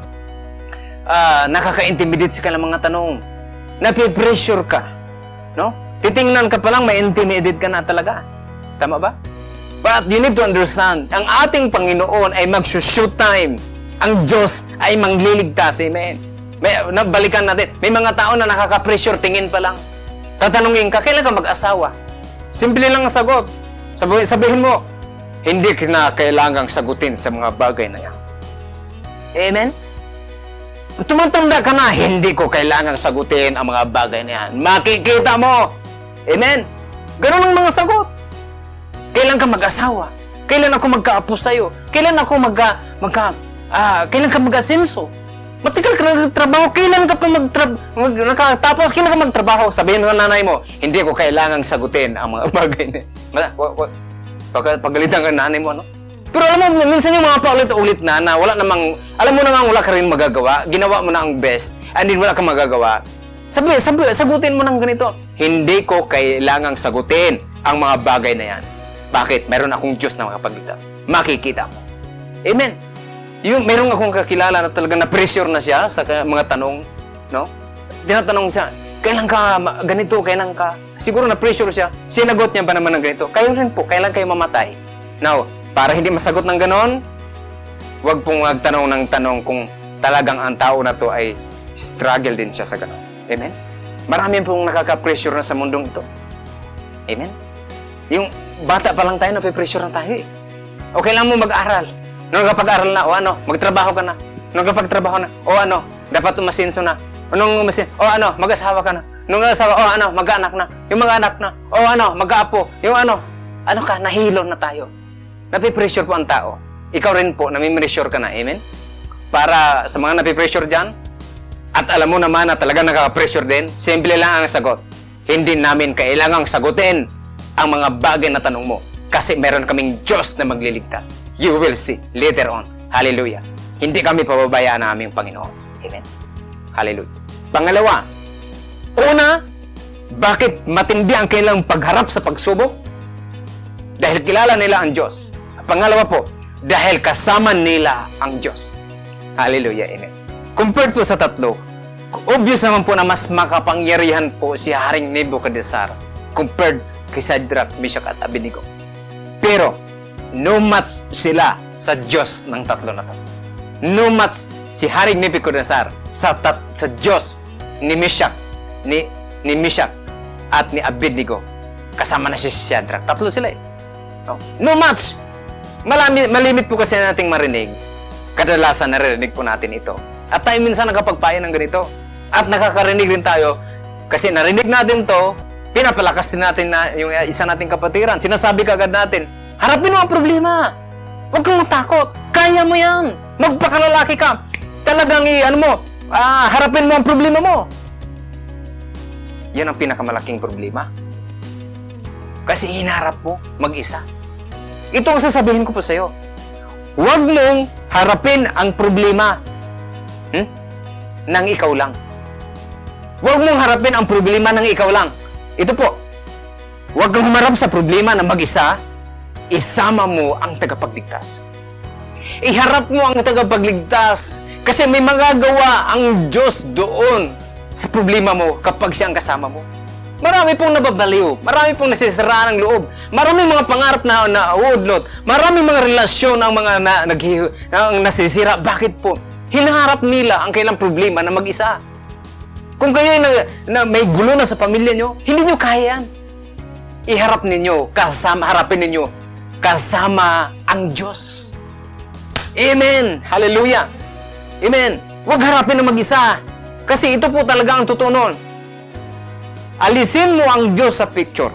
ah, nakaka-intimidate sa kanilang mga tanong. Napipressure ka. No? Titingnan ka pa lang, may intimidate ka na talaga. Tama ba? But you need to understand, ang ating Panginoon ay mag-shoot time. Ang Diyos ay mangliligtas. Amen. May, nabalikan natin, may mga tao na nakaka-pressure, tingin pa lang. Tatanungin ka, kailan ka mag-asawa? Simple lang ang sagot. Sabihin, sabihin mo, hindi na kailangang sagutin sa mga bagay na yan. Amen? Tumatanda ka na, hindi ko kailangang sagutin ang mga bagay na yan. Makikita mo. Amen? Ganun ang mga sagot. Kailan ka mag-asawa? Kailan ako magkaapo sa'yo? Kailan ako magka, magka, ah, kailan ka mag-asenso? Matagal ka na nagtrabaho, kailan ka pa magtra- mag, kailan ka magtrabaho? Sabihin mo nanay mo, hindi ko kailangang sagutin ang mga bagay na, pag, pagalitan ka nanay mo, ano? Pero alam mo, minsan yung mga paulit-ulit na, na wala namang, alam mo namang wala ka rin magagawa, ginawa mo na ang best, and then wala kang magagawa. Sabi, sabi, sagutin mo ng ganito, hindi ko kailangang sagutin ang mga bagay na yan. Bakit? Meron akong Diyos na makapagligtas. Makikita mo. Amen. Yung meron akong kakilala na talagang na-pressure na siya sa mga tanong, no? Tinatanong siya, kailan ka ganito, kailan ka? Siguro na-pressure siya. Sinagot niya ba naman ng ganito? Kayo rin po, kailan kayo mamatay? Now, para hindi masagot ng ganon, huwag pong magtanong ng tanong kung talagang ang tao na to ay struggle din siya sa ganon. Amen? Marami pong nakaka-pressure na sa mundong ito. Amen? Yung bata pa lang tayo, nape-pressure na tayo eh. Okay lang mo mag-aral. Nung kapag-aral na, o ano, magtrabaho ka na. Nung kapag-trabaho na, o ano, dapat umasinso na. Nung umasin, o ano, mag-asawa ka na. Nung asawa, o ano, mag-anak na. Yung mga anak na, o ano, mag-aapo. Yung ano, ano ka, nahilo na tayo. Nape-pressure po ang tao. Ikaw rin po, nami-pressure ka na. Amen? Para sa mga nape-pressure dyan, at alam mo naman na talaga nakaka-pressure din, simple lang ang sagot. Hindi namin kailangang sagutin ang mga bagay na tanong mo kasi meron kaming Diyos na magliligtas. You will see later on. Hallelujah. Hindi kami pababayaan ng aming Panginoon. Amen. Hallelujah. Pangalawa, una, bakit matindi ang kailang pagharap sa pagsubok? Dahil kilala nila ang Diyos. Pangalawa po, dahil kasama nila ang Diyos. Hallelujah. Amen. Compared po sa tatlo, obvious naman po na mas makapangyarihan po si Haring Nebuchadnezzar compared kay Shadrach, Meshach at Abednego. Pero, no match sila sa Diyos ng tatlo na to. No match si Haring Nebuchadnezzar sa, tat, sa Diyos ni Meshach, ni, ni Meshach at ni Abednego. Kasama na si Shadrach. Tatlo sila eh. No, no match! Malami, malimit po kasi nating marinig. Kadalasan naririnig po natin ito. At tayo minsan nakapagpayo ng ganito. At nakakarinig rin tayo kasi narinig natin to, pinapalakas din natin na yung isa nating kapatiran. Sinasabi kagad natin, harapin mo ang problema. Huwag kang matakot. Kaya mo yan. Magpakalalaki ka. Talagang i, ano mo, ah, harapin mo ang problema mo. Yan ang pinakamalaking problema. Kasi hinarap mo mag-isa. Ito ang sasabihin ko po sa iyo. Huwag mong harapin ang problema hmm? nang ikaw lang. Huwag mong harapin ang problema ng ikaw lang. Ito po, huwag kang humarap sa problema ng mag-isa, isama mo ang tagapagligtas. Iharap mo ang tagapagligtas kasi may magagawa ang Diyos doon sa problema mo kapag siya ang kasama mo. Marami pong nababaliw, marami pong nasisiraan ng loob, marami mga pangarap na nauudlot, marami mga relasyon ang mga na, nag, ang nasisira. Bakit po? Hinaharap nila ang kailang problema na mag-isa. Kung kayo na, na may gulo na sa pamilya nyo, hindi nyo kaya yan. Iharap ninyo, kasama, harapin ninyo, kasama ang Diyos. Amen! Hallelujah! Amen! Huwag harapin na mag-isa. Kasi ito po talaga ang totoo nun. Alisin mo ang Diyos sa picture.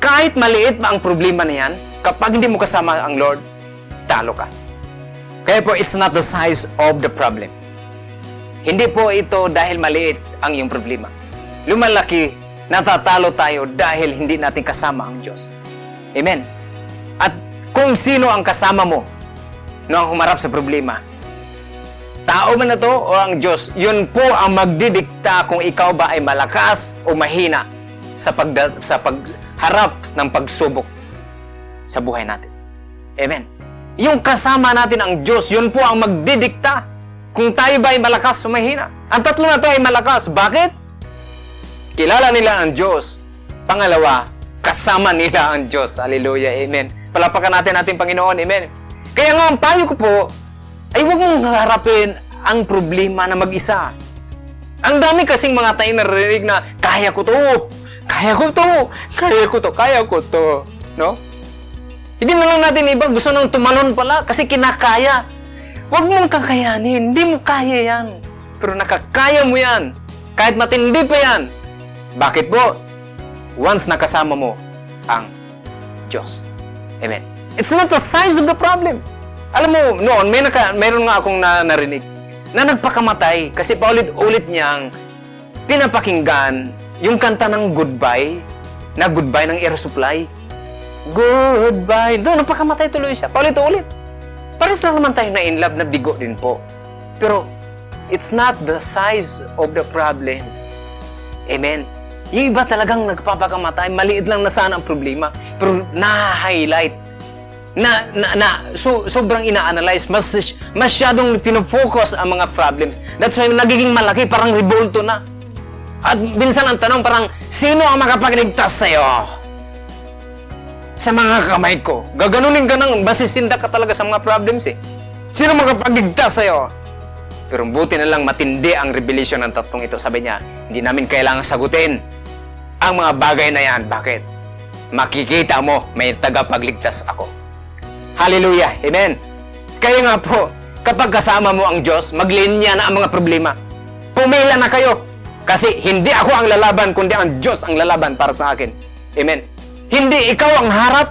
Kahit maliit ba ang problema na yan, kapag hindi mo kasama ang Lord, talo ka. Kaya po, it's not the size of the problem. Hindi po ito dahil maliit ang iyong problema. Lumalaki, natatalo tayo dahil hindi natin kasama ang Diyos. Amen. At kung sino ang kasama mo noong humarap sa problema, tao man na to o ang Diyos, yun po ang magdidikta kung ikaw ba ay malakas o mahina sa, pag, sa pagharap ng pagsubok sa buhay natin. Amen. Yung kasama natin ang Diyos, yun po ang magdidikta kung tayo ba ay malakas o mahina. Ang tatlo na to ay malakas. Bakit? Kilala nila ang Diyos. Pangalawa, kasama nila ang Diyos. Hallelujah. Amen. Palapakan natin ating Panginoon. Amen. Kaya nga, ang payo ko po, ay huwag mong harapin ang problema na mag-isa. Ang dami kasing mga tayo narinig na, kaya ko to, kaya ko to, kaya ko to, kaya ko to. No? Hindi mo lang natin iba, gusto nang tumalon pala kasi kinakaya. Huwag mong kakayanin, hindi mo kaya yan. Pero nakakaya mo yan. Kahit matindi pa yan. Bakit po? Once nakasama mo, ang Diyos. Amen. It's not the size of the problem. Alam mo, noon, may naka, mayroon nga akong na, narinig na nagpakamatay kasi paulit-ulit niyang pinapakinggan yung kanta ng goodbye na goodbye ng air supply. Goodbye. Doon, nagpakamatay tuloy siya. Paulit-ulit. Pares lang naman tayo na in love na bigo din po. Pero, it's not the size of the problem. Amen. Yung iba talagang nagpapakamatay, maliit lang na sana ang problema, pero na-highlight, na, na, na so, sobrang ina-analyze, mas, masyadong pinofocus ang mga problems. That's why nagiging malaki, parang revolto na. At minsan ang tanong parang, sino ang makapagligtas sa'yo? Sa mga kamay ko. Gaganunin ka nang basisinda ka talaga sa mga problems eh. Sino makapagligtas sa'yo? Pero buti na lang matindi ang revelation ng tatlong ito. Sabi niya, hindi namin kailangang sagutin ang mga bagay na yan. Bakit? Makikita mo, may tagapagligtas ako. Hallelujah! Amen! Kaya nga po, kapag kasama mo ang Diyos, maglinya na ang mga problema. Pumila na kayo. Kasi hindi ako ang lalaban, kundi ang Diyos ang lalaban para sa akin. Amen. Hindi ikaw ang harap,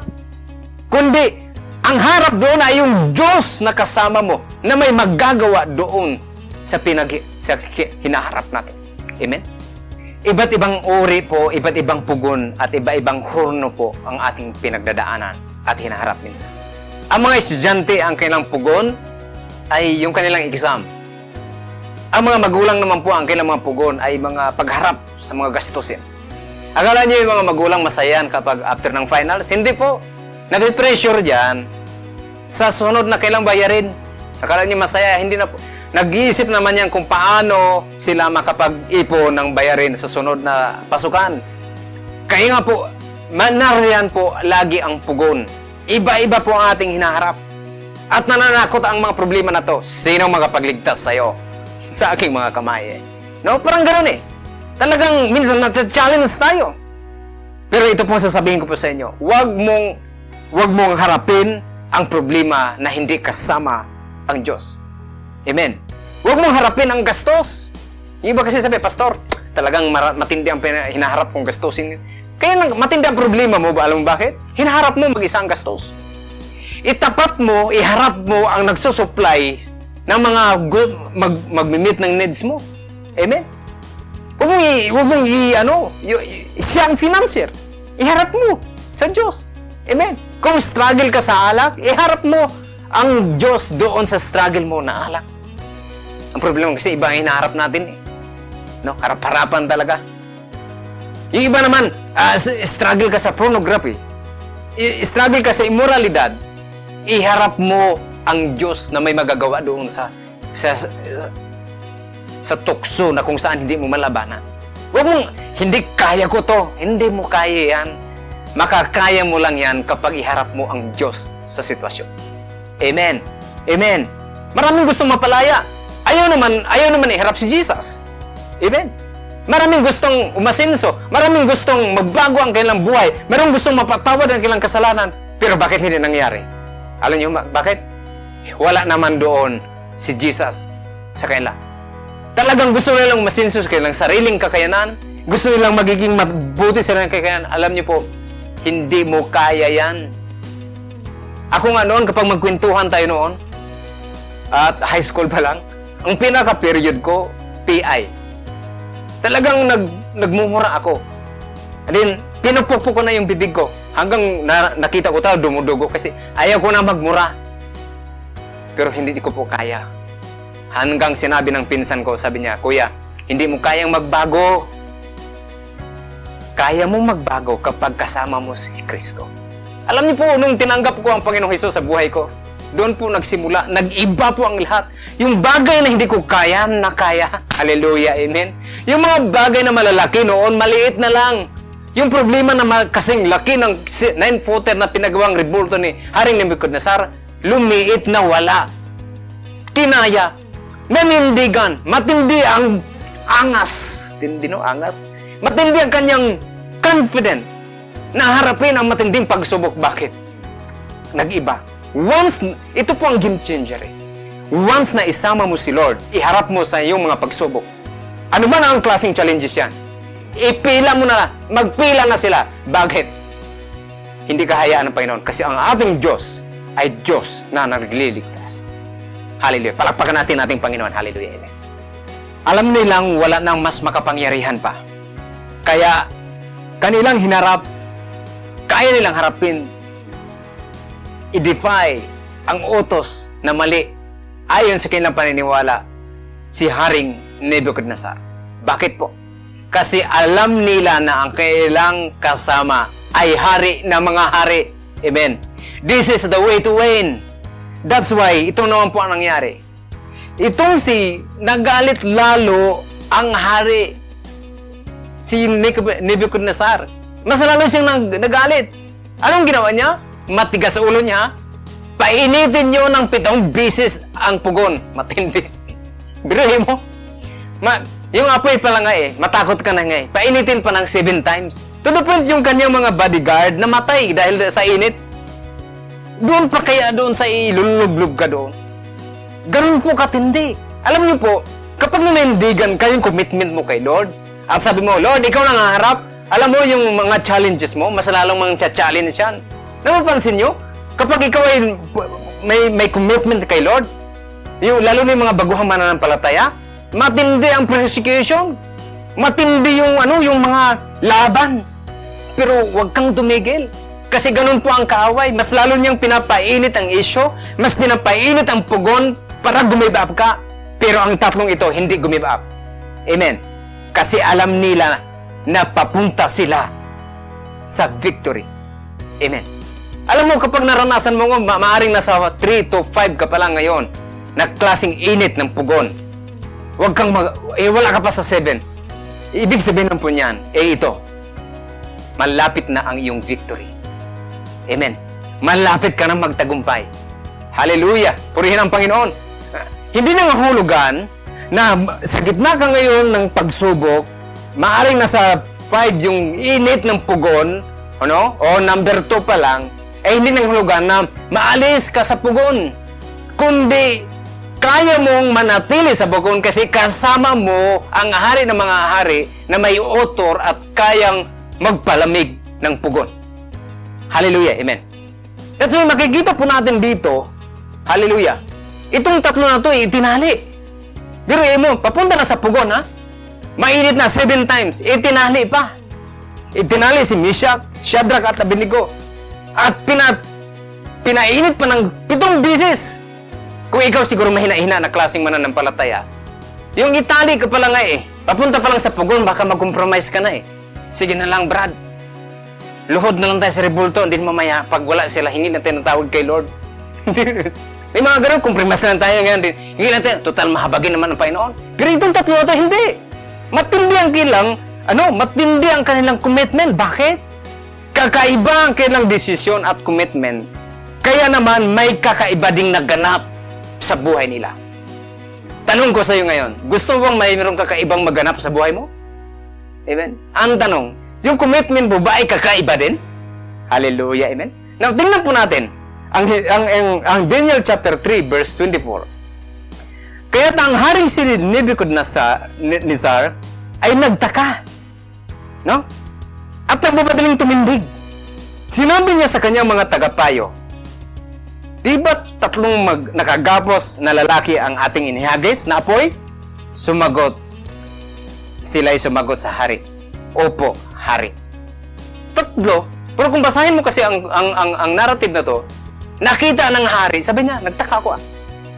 kundi ang harap doon ay yung Diyos na kasama mo na may magagawa doon sa pinag sa hinaharap natin. Amen. Iba't ibang uri po, iba't ibang pugon at iba-ibang hurno po ang ating pinagdadaanan at hinaharap minsan. Ang mga estudyante, ang kanilang pugon ay yung kanilang exam. Ang mga magulang naman po, ang kanilang mga pugon ay mga pagharap sa mga gastusin. Akala niyo yung mga magulang masayan kapag after ng finals? Hindi po. Nabipressure dyan sa sunod na kailang bayarin. Akala niyo masaya, hindi na po. Nag-iisip naman yan kung paano sila makapag-ipon ng bayarin sa sunod na pasukan. Kaya nga po, manariyan po lagi ang pugon. Iba-iba po ang ating hinaharap. At nananakot ang mga problema na to. Sino makapagligtas sa'yo? Sa aking mga kamay eh. No, parang ganoon eh. Talagang minsan na-challenge tayo. Pero ito po sasabihin ko po sa inyo, wag mong wag mong harapin ang problema na hindi kasama ang Diyos. Amen. Huwag mong harapin ang gastos. Yung iba kasi sabi, Pastor, talagang matindi ang hinaharap kong gastusin. Kaya nang matindi ang problema mo ba? Alam mo bakit? Hinaharap mo mag-isa ang gastos. Itapat mo, iharap mo ang nagsusupply ng mga good, mag, mag-meet ng needs mo. Amen? Huwag mong, i, huwag mong i, ano, y- siya ang financier. Iharap mo sa Diyos. Amen. Kung struggle ka sa alak, iharap mo ang Diyos doon sa struggle mo na alak. Ang problema kasi iba ang hinaharap natin eh. No? Harap-harapan talaga. Yung iba naman, s- struggle ka sa pornography. I- struggle ka sa immoralidad. Iharap mo ang Diyos na may magagawa doon sa sa, sa, sa tukso na kung saan hindi mo malabanan. Huwag mong, hindi kaya ko to. Hindi mo kaya yan. Makakaya mo lang yan kapag iharap mo ang Diyos sa sitwasyon. Amen. Amen. Maraming gustong mapalaya. Ayaw naman, ayaw naman iharap si Jesus. Amen. Maraming gustong umasenso. Maraming gustong magbago ang kanilang buhay. Maraming gustong mapatawad ang kanilang kasalanan. Pero bakit hindi nangyari? Alam niyo ba- bakit? Wala naman doon si Jesus sa kanila. Talagang gusto nilang masenso sa kanilang sariling kakayanan. Gusto nilang magiging mabuti sa kanilang kakayanan. Alam niyo po, hindi mo kaya yan. Ako nga noon, kapag magkwentuhan tayo noon, at high school pa lang, ang pinaka-period ko, PI. Talagang nag, nagmumura ako. And then, pinupukpo ko na yung bibig ko. Hanggang na, nakita ko tayo, dumudugo kasi ayaw ko na magmura. Pero hindi ko po kaya. Hanggang sinabi ng pinsan ko, sabi niya, Kuya, hindi mo kayang magbago. Kaya mo magbago kapag kasama mo si Kristo. Alam niyo po, nung tinanggap ko ang Panginoong Hesus sa buhay ko, doon po nagsimula, nag-iba po ang lahat. Yung bagay na hindi ko kaya, na kaya. Hallelujah, amen. Yung mga bagay na malalaki noon, maliit na lang. Yung problema na kasing laki ng nine-footer na pinagawang rebulto ni Haring Nebuchadnezzar, lumiit na wala. Kinaya, nanindigan, matindi ang angas. Tindi no, angas. Matindi ang kanyang confident na harapin ang matinding pagsubok. Bakit? Nag-iba. Once, ito po ang game changer eh. Once na isama mo si Lord, iharap mo sa iyong mga pagsubok. Ano man ang klaseng challenges yan? Ipila mo na, magpila na sila. Bakit? hindi kahayaan ng Panginoon. Kasi ang ating Diyos ay Diyos na nagliligtas. Hallelujah. Palakpakan natin ating Panginoon. Hallelujah. Amen. Alam nilang wala nang mas makapangyarihan pa. Kaya kanilang hinarap, kaya nilang harapin, i-defy ang utos na mali ayon sa kanilang paniniwala si Haring Nebuchadnezzar. Bakit po? Kasi alam nila na ang kailang kasama ay hari ng mga hari. Amen. This is the way to win. That's why, ito naman po ang nangyari. Itong si nagalit lalo ang hari si Neb- Nebuchadnezzar. Mas lalo siyang nag- nagalit. Anong ginawa niya? Matigas sa ulo niya. Painitin niyo ng pitong bisis ang pugon. Matindi. Biruhin mo. Ma, yung apoy pa lang nga eh, matakot ka na nga eh. Painitin pa ng seven times. To the point yung kanyang mga bodyguard namatay dahil sa init. Doon pa kaya doon sa ilulublog ka doon. Ganun po katindi. Alam niyo po, kapag nanindigan ka yung commitment mo kay Lord, at sabi mo, Lord, ikaw nang haharap, alam mo yung mga challenges mo, mas lalong mga challenge yan. Napapansin nyo? Kapag ikaw ay may, may commitment kay Lord, yung, lalo na yung mga baguhang mananampalataya, matindi ang persecution. Matindi yung ano, yung mga laban. Pero huwag kang tumigil. Kasi ganun po ang kaaway. Mas lalo niyang pinapainit ang isyo, mas pinapainit ang pugon para gumive up ka. Pero ang tatlong ito, hindi gumive up. Amen. Kasi alam nila na papunta sila sa victory. Amen. Alam mo, kapag naranasan mo, ma maaring nasa 3 to 5 ka pa lang ngayon, na klaseng init ng pugon. Huwag kang mag... Eh, wala ka pa sa 7. Ibig sabihin po niyan, eh ito, malapit na ang iyong victory. Amen. Malapit ka na magtagumpay. Hallelujah! Purihin ang Panginoon. Hindi na mahulugan na sa gitna ka ngayon ng pagsubok, maaring nasa 5 yung init ng pugon, ano? O number 2 pa lang, eh hindi na mahulugan na maalis ka sa pugon. Kundi kaya mong manatili sa pugon kasi kasama mo ang hari ng mga hari na may otor at kayang magpalamig ng pugon. Hallelujah. Amen. At so, makikita po natin dito, hallelujah, itong tatlo na to, itinali. Pero eh mo, papunta na sa pugon, ha? Mainit na seven times, itinali pa. Itinali si Meshach, Shadrach at Abednego. At pina, pinainit pa ng pitong bisis. Kung ikaw siguro mahina-hina na klaseng mananampalataya, yung itali ka pala nga eh, papunta pa lang sa pugon, baka mag-compromise ka na eh. Sige na lang, Brad. Luhod na lang tayo sa rebulto, hindi mamaya, pag wala sila, hindi na tinatawag kay Lord. May mga ganun, compromise na tayo ngayon din. Hindi natin, total mahabagin naman ang Panginoon. Pero itong tatlo na to, hindi. Matindi ang kilang, ano, matindi ang kanilang commitment. Bakit? Kakaiba ang kanilang desisyon at commitment. Kaya naman, may kakaiba ding naganap sa buhay nila. Tanong ko sa iyo ngayon, gusto mo bang mayroong kakaibang maganap sa buhay mo? Amen. Ang tanong, yung commitment mo ba ay kakaiba din? Hallelujah, amen. Now, tingnan po natin ang, ang, ang, ang Daniel chapter 3 verse 24. Kaya ang haring si Nebuchadnezzar ay nagtaka. No? At nagbabadaling tumindig. Sinabi niya sa kanyang mga tagapayo, Di ba tatlong mag, nakagapos na lalaki ang ating inihagis na apoy? Sumagot. Sila'y sumagot sa hari. Opo, hari. Tatlo. Pero kung basahin mo kasi ang, ang, ang, ang narrative na to, nakita ng hari, sabi niya, nagtaka ako ah.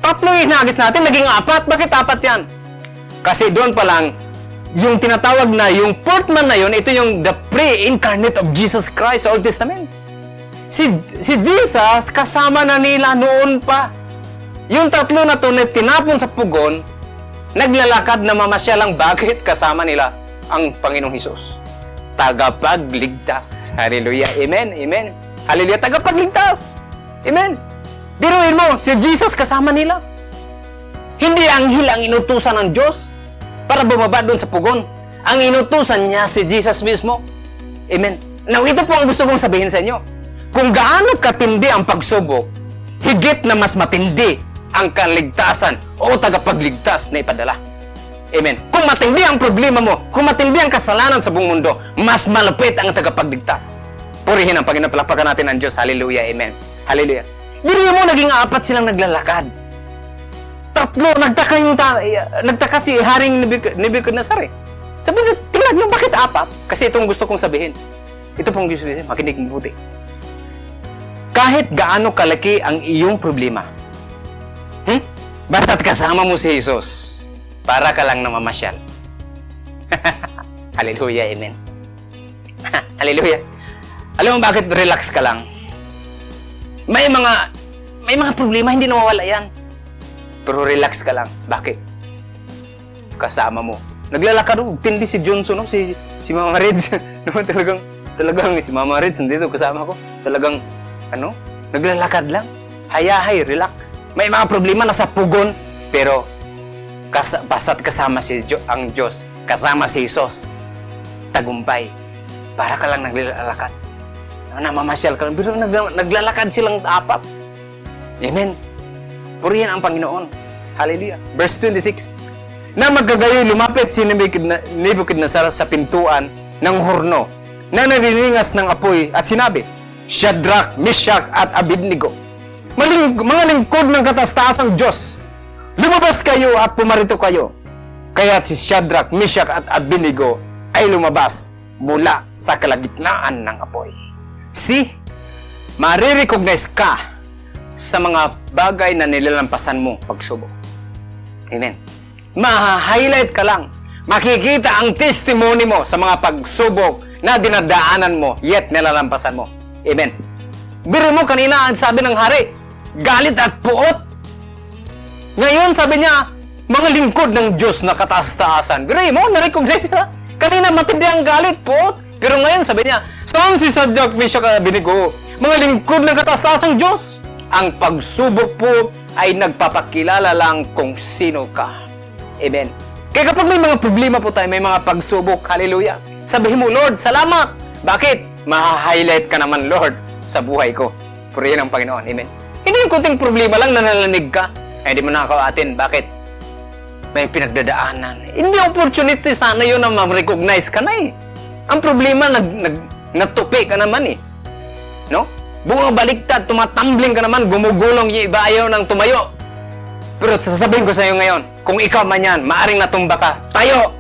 Tatlo yung inihagis natin, naging apat. Bakit apat yan? Kasi doon pa lang, yung tinatawag na, yung fourth man na yun, ito yung the pre-incarnate of Jesus Christ sa Old Testament. Si, si Jesus, kasama na nila noon pa. Yung tatlo na to na tinapon sa pugon, naglalakad na mamasyalang bakit kasama nila ang Panginoong Hesus. Tagapagligtas. Hallelujah. Amen. Amen. Hallelujah. Tagapagligtas. Amen. Biruin mo, si Jesus kasama nila. Hindi anghel ang inutusan ng Diyos para bumaba doon sa pugon. Ang inutusan niya si Jesus mismo. Amen. Now, ito po ang gusto kong sabihin sa inyo. Kung gaano katindi ang pagsubok, higit na mas matindi ang kaligtasan o tagapagligtas na ipadala. Amen. Kung matindi ang problema mo, kung matindi ang kasalanan sa buong mundo, mas malapit ang tagapagligtas. Purihin ang Panginoon. Palakpakan natin ang Diyos. Hallelujah. Amen. Hallelujah. Biro mo, naging apat silang naglalakad. Tatlo, nagtaka yung ta- nagtaka si Haring Nebuch- Nebuchadnezzar eh. Sabi niya, tingnan niyo, bakit apat? Kasi itong gusto kong sabihin. Ito pong gusto sabihin, makinig mabuti. Kahit gaano kalaki ang iyong problema, hmm? basta't kasama mo si Jesus, para ka lang namamasyal. Hallelujah, amen. Hallelujah. Alam mo bakit relax ka lang? May mga may mga problema hindi nawawala yan. Pero relax ka lang. Bakit? Kasama mo. Naglalakad oh, tindi si Johnson, no? si si Mama Reds. naman talagang talagang si Mama Reds nandito kasama ko. Talagang ano? Naglalakad lang. Hayahay, relax. May mga problema nasa pugon, pero kas basta't kasama si Jo- ang Diyos, kasama si Jesus, tagumpay. Para ka lang naglalakad. Namamasyal ka. Pero nagla- naglalakad silang apat. Amen. Purihin ang Panginoon. Hallelujah. Verse 26. Na magkagayoy lumapit si Nebuchadne- Nebuchadnezzar sa pintuan ng horno na nariningas ng apoy at sinabi, Shadrach, Meshach at Abednego, maling, mga lingkod ng katastasang Diyos, lumabas kayo at pumarito kayo. Kaya si Shadrach, Meshach at Abednego ay lumabas mula sa kalagitnaan ng apoy. See, marirecognize ka sa mga bagay na nilalampasan mo pagsubok. Amen. Maha-highlight ka lang. Makikita ang testimony mo sa mga pagsubok na dinadaanan mo, yet nilalampasan mo. Amen. Biro mo kanina ang sabi ng hari, galit at puot. Ngayon sabi niya, mga lingkod ng Diyos na kataas-taasan. Biro mo, na-recognize na. Kanina matindi ang galit, puot. Pero ngayon sabi niya, saan si Sadyok, Meshach at Abednego? Mga lingkod ng kataas-taasang Diyos. Ang pagsubok po ay nagpapakilala lang kung sino ka. Amen. Kaya kapag may mga problema po tayo, may mga pagsubok, hallelujah, sabihin mo, Lord, salamat. Bakit? Maha-highlight ka naman, Lord, sa buhay ko. Purihin ang Panginoon. Amen. Hindi yung kunting problema lang na nalanig ka. Eh, di mo nakakawatin. Bakit? May pinagdadaanan. Hindi opportunity sana yun na ma-recognize ka na eh. Ang problema, nag, nag, natupi ka naman eh. No? Bunga baliktad, tumatumbling ka naman, gumugulong yung iba ayaw ng tumayo. Pero sasabihin ko sa iyo ngayon, kung ikaw man yan, maaring natumba ka, tayo!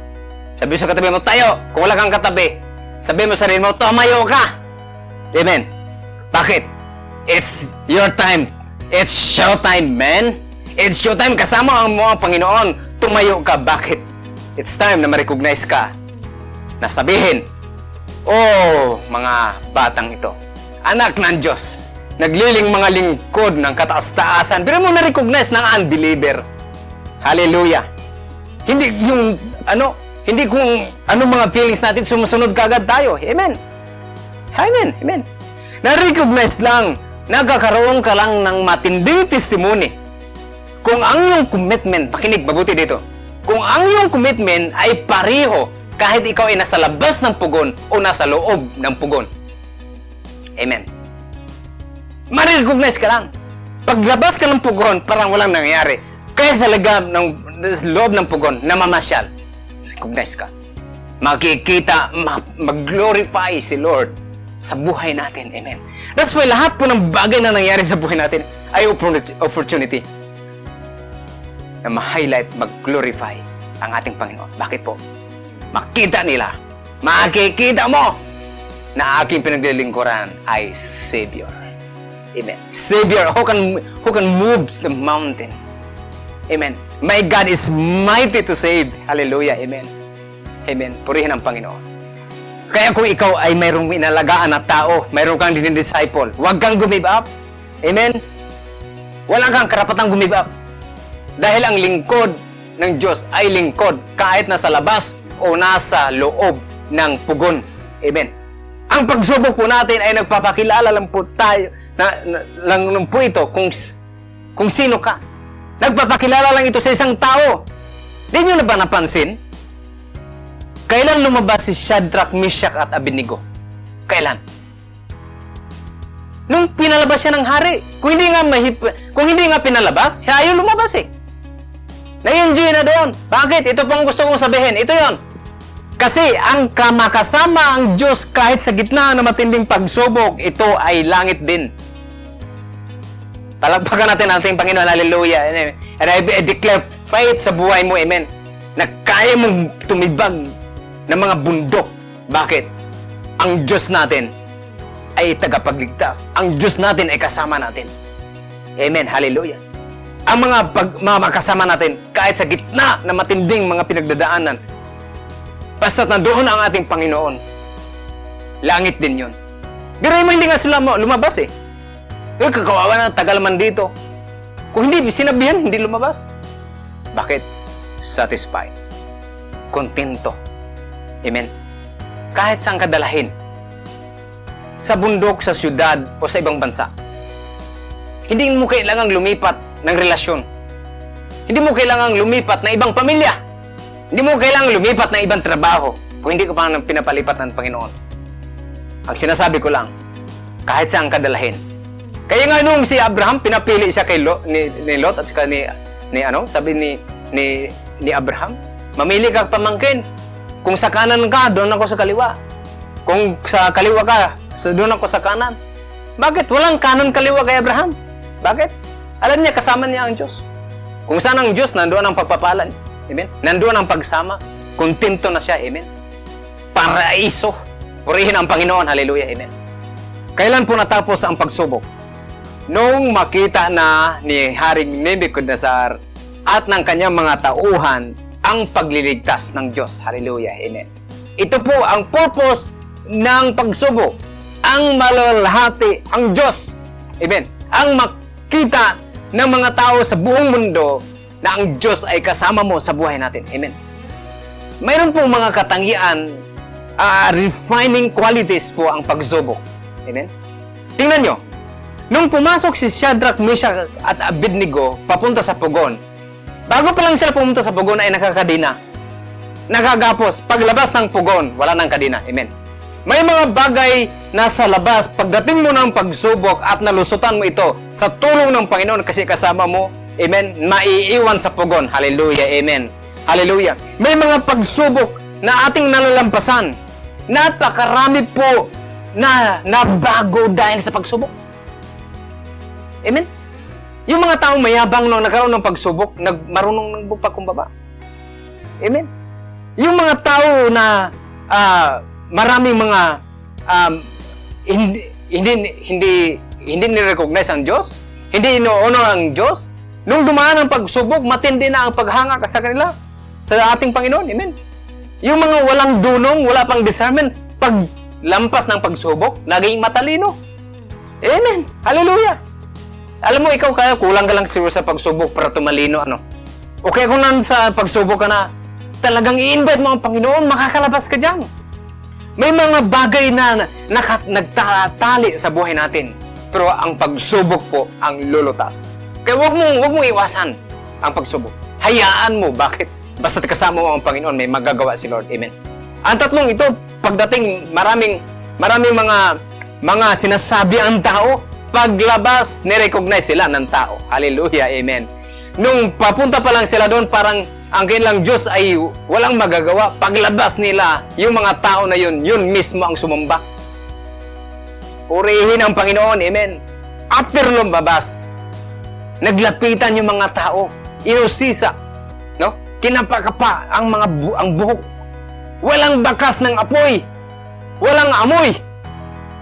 Sabi sa katabi mo, tayo! Kung wala kang katabi, sabi mo sa sarili mo, tumayo ka! Amen. Bakit? It's your time. It's showtime, man. It's showtime. Kasama ang mga Panginoon. Tumayo ka. Bakit? It's time na ma-recognize ka. Na sabihin, Oh, mga batang ito. Anak ng Diyos. Nagliling mga lingkod ng kataas-taasan. Pero mo na-recognize ng unbeliever. Hallelujah. Hindi yung, ano, hindi kung ano mga feelings natin, sumusunod kagad tayo. Amen. Amen. Amen. Na-recognize lang, nagkakaroon ka lang ng matinding testimony. Kung ang iyong commitment, pakinig mabuti dito, kung ang iyong commitment ay pareho kahit ikaw ay nasa labas ng pugon o nasa loob ng pugon. Amen. Marirecognize ka lang. Paglabas ka ng pugon, parang walang nangyayari. Kaya sa lagab ng loob ng pugon, namamasyal. Recognize ka. Makikita, ma- mag-glorify si Lord sa buhay natin. Amen. That's why lahat po ng bagay na nangyari sa buhay natin ay opportunity na ma-highlight, mag-glorify ang ating Panginoon. Bakit po? Makita nila, makikita mo na aking pinaglilingkuran ay Savior. Amen. Savior who can, who can move the mountain. Amen. My God is mighty to save. Hallelujah. Amen. Amen. Purihin ang Panginoon. Kaya kung ikaw ay mayroong inalagaan na tao, mayroong kang dinidisciple, huwag kang gumive up. Amen. Wala kang karapatang gumive up. Dahil ang lingkod ng Diyos ay lingkod kahit nasa labas o nasa loob ng pugon. Amen. Ang pagsubok po natin ay nagpapakilala lang po tayo na, na lang, lang po ito kung kung sino ka. Nagpapakilala lang ito sa isang tao. Di nyo na ba napansin? Kailan lumabas si Shadrach, Meshach at Abednego? Kailan? Nung pinalabas siya ng hari. Kung hindi nga mahip, kung hindi nga pinalabas, siya ayaw lumabas eh. Na-enjoy na doon. Bakit? Ito pang gusto kong sabihin. Ito yon. Kasi ang kamakasama ang Diyos kahit sa gitna ng matinding pagsubok, ito ay langit din. Palagpakan natin ang ating Panginoon. Hallelujah. And I declare faith sa buhay mo. Amen. Na kaya mong tumibag ng mga bundok. Bakit? Ang Diyos natin ay tagapagligtas. Ang Diyos natin ay kasama natin. Amen. Hallelujah. Ang mga, pag, mga makasama natin, kahit sa gitna ng matinding mga pinagdadaanan, basta't nandoon ang ating Panginoon, langit din yun. Pero mo hindi nga sila lumabas eh. Uy, kakawawa na, tagal man dito. Kung hindi sinabihan, hindi lumabas. Bakit? Satisfied. Kontento. Amen. Kahit saan ka dalahin. Sa bundok, sa syudad, o sa ibang bansa. Hindi mo kailangang lumipat ng relasyon. Hindi mo kailangang lumipat ng ibang pamilya. Hindi mo kailangang lumipat ng ibang trabaho kung hindi ka pa pinapalipat ng Panginoon. Ang sinasabi ko lang, kahit saan ka dalahin. Kaya nga nung si Abraham, pinapili siya kay Lot, ni, ni Lot at saka ni, ni ano, sabi ni, ni, ni Abraham, mamili ka pamangkin. Kung sa kanan ka, doon ako sa kaliwa. Kung sa kaliwa ka, sa doon ako sa kanan. Bakit? Walang kanan kaliwa kay Abraham. Bakit? Alam niya, kasama niya ang Diyos. Kung saan ang Diyos, nandoon ang pagpapalan. Amen? Nandoon ang pagsama. Kontento na siya. Amen? Paraiso. Purihin ang Panginoon. Hallelujah. Amen. Kailan po natapos ang pagsubok? Nung makita na ni Haring Nebuchadnezzar at ng kanyang mga tauhan ang pagliligtas ng Diyos. Hallelujah. Amen. Ito po ang purpose ng pagsubok. Ang malalahati ang Diyos. Amen. Ang makita ng mga tao sa buong mundo na ang Diyos ay kasama mo sa buhay natin. Amen. Mayroon pong mga katangian, ah, refining qualities po ang pagsubok. Amen. Tingnan nyo, nung pumasok si Shadrach, Meshach at Abednego papunta sa pugon, bago pa lang sila pumunta sa pugon ay nakakadina. Nakagapos, paglabas ng pugon, wala nang kadina. Amen. May mga bagay na sa labas, pagdating mo ng pagsubok at nalusutan mo ito sa tulong ng Panginoon kasi kasama mo, Amen, maiiwan sa pugon. Hallelujah. Amen. Hallelujah. May mga pagsubok na ating nalalampasan. Napakarami po na nabago dahil sa pagsubok. Amen. Yung mga taong mayabang nung nagkaroon ng pagsubok, nag marunong ng bumaba. Amen. Yung mga tao na ah, maraming mga um, hindi hindi hindi hindi ni-recognize ang Diyos, hindi ino-honor ang Diyos, nung dumaan ang pagsubok, matindi na ang paghanga sa kanila sa ating Panginoon. Amen. Yung mga walang dunong, wala pang discernment, pag lampas ng pagsubok, naging matalino. Amen. Hallelujah. Alam mo, ikaw kaya kulang ka lang siguro sa pagsubok para tumalino, ano? O kaya kung nasa pagsubok ka na, talagang i-invite mo ang Panginoon, makakalabas ka dyan. May mga bagay na naka, nagtatali sa buhay natin. Pero ang pagsubok po ang lulutas. Kaya huwag mong, huwag mong iwasan ang pagsubok. Hayaan mo. Bakit? Basta kasama mo ang Panginoon, may magagawa si Lord. Amen. Ang tatlong ito, pagdating maraming maraming mga mga sinasabi ang tao, paglabas, nirecognize sila ng tao. Hallelujah. Amen. Nung papunta pa lang sila doon, parang ang kanilang Diyos ay walang magagawa. Paglabas nila, yung mga tao na yun, yun mismo ang sumamba. Purihin ang Panginoon. Amen. After lumabas, naglapitan yung mga tao. Inusisa. No? Kinapakapa ang mga bu- ang buhok. Walang bakas ng apoy. Walang amoy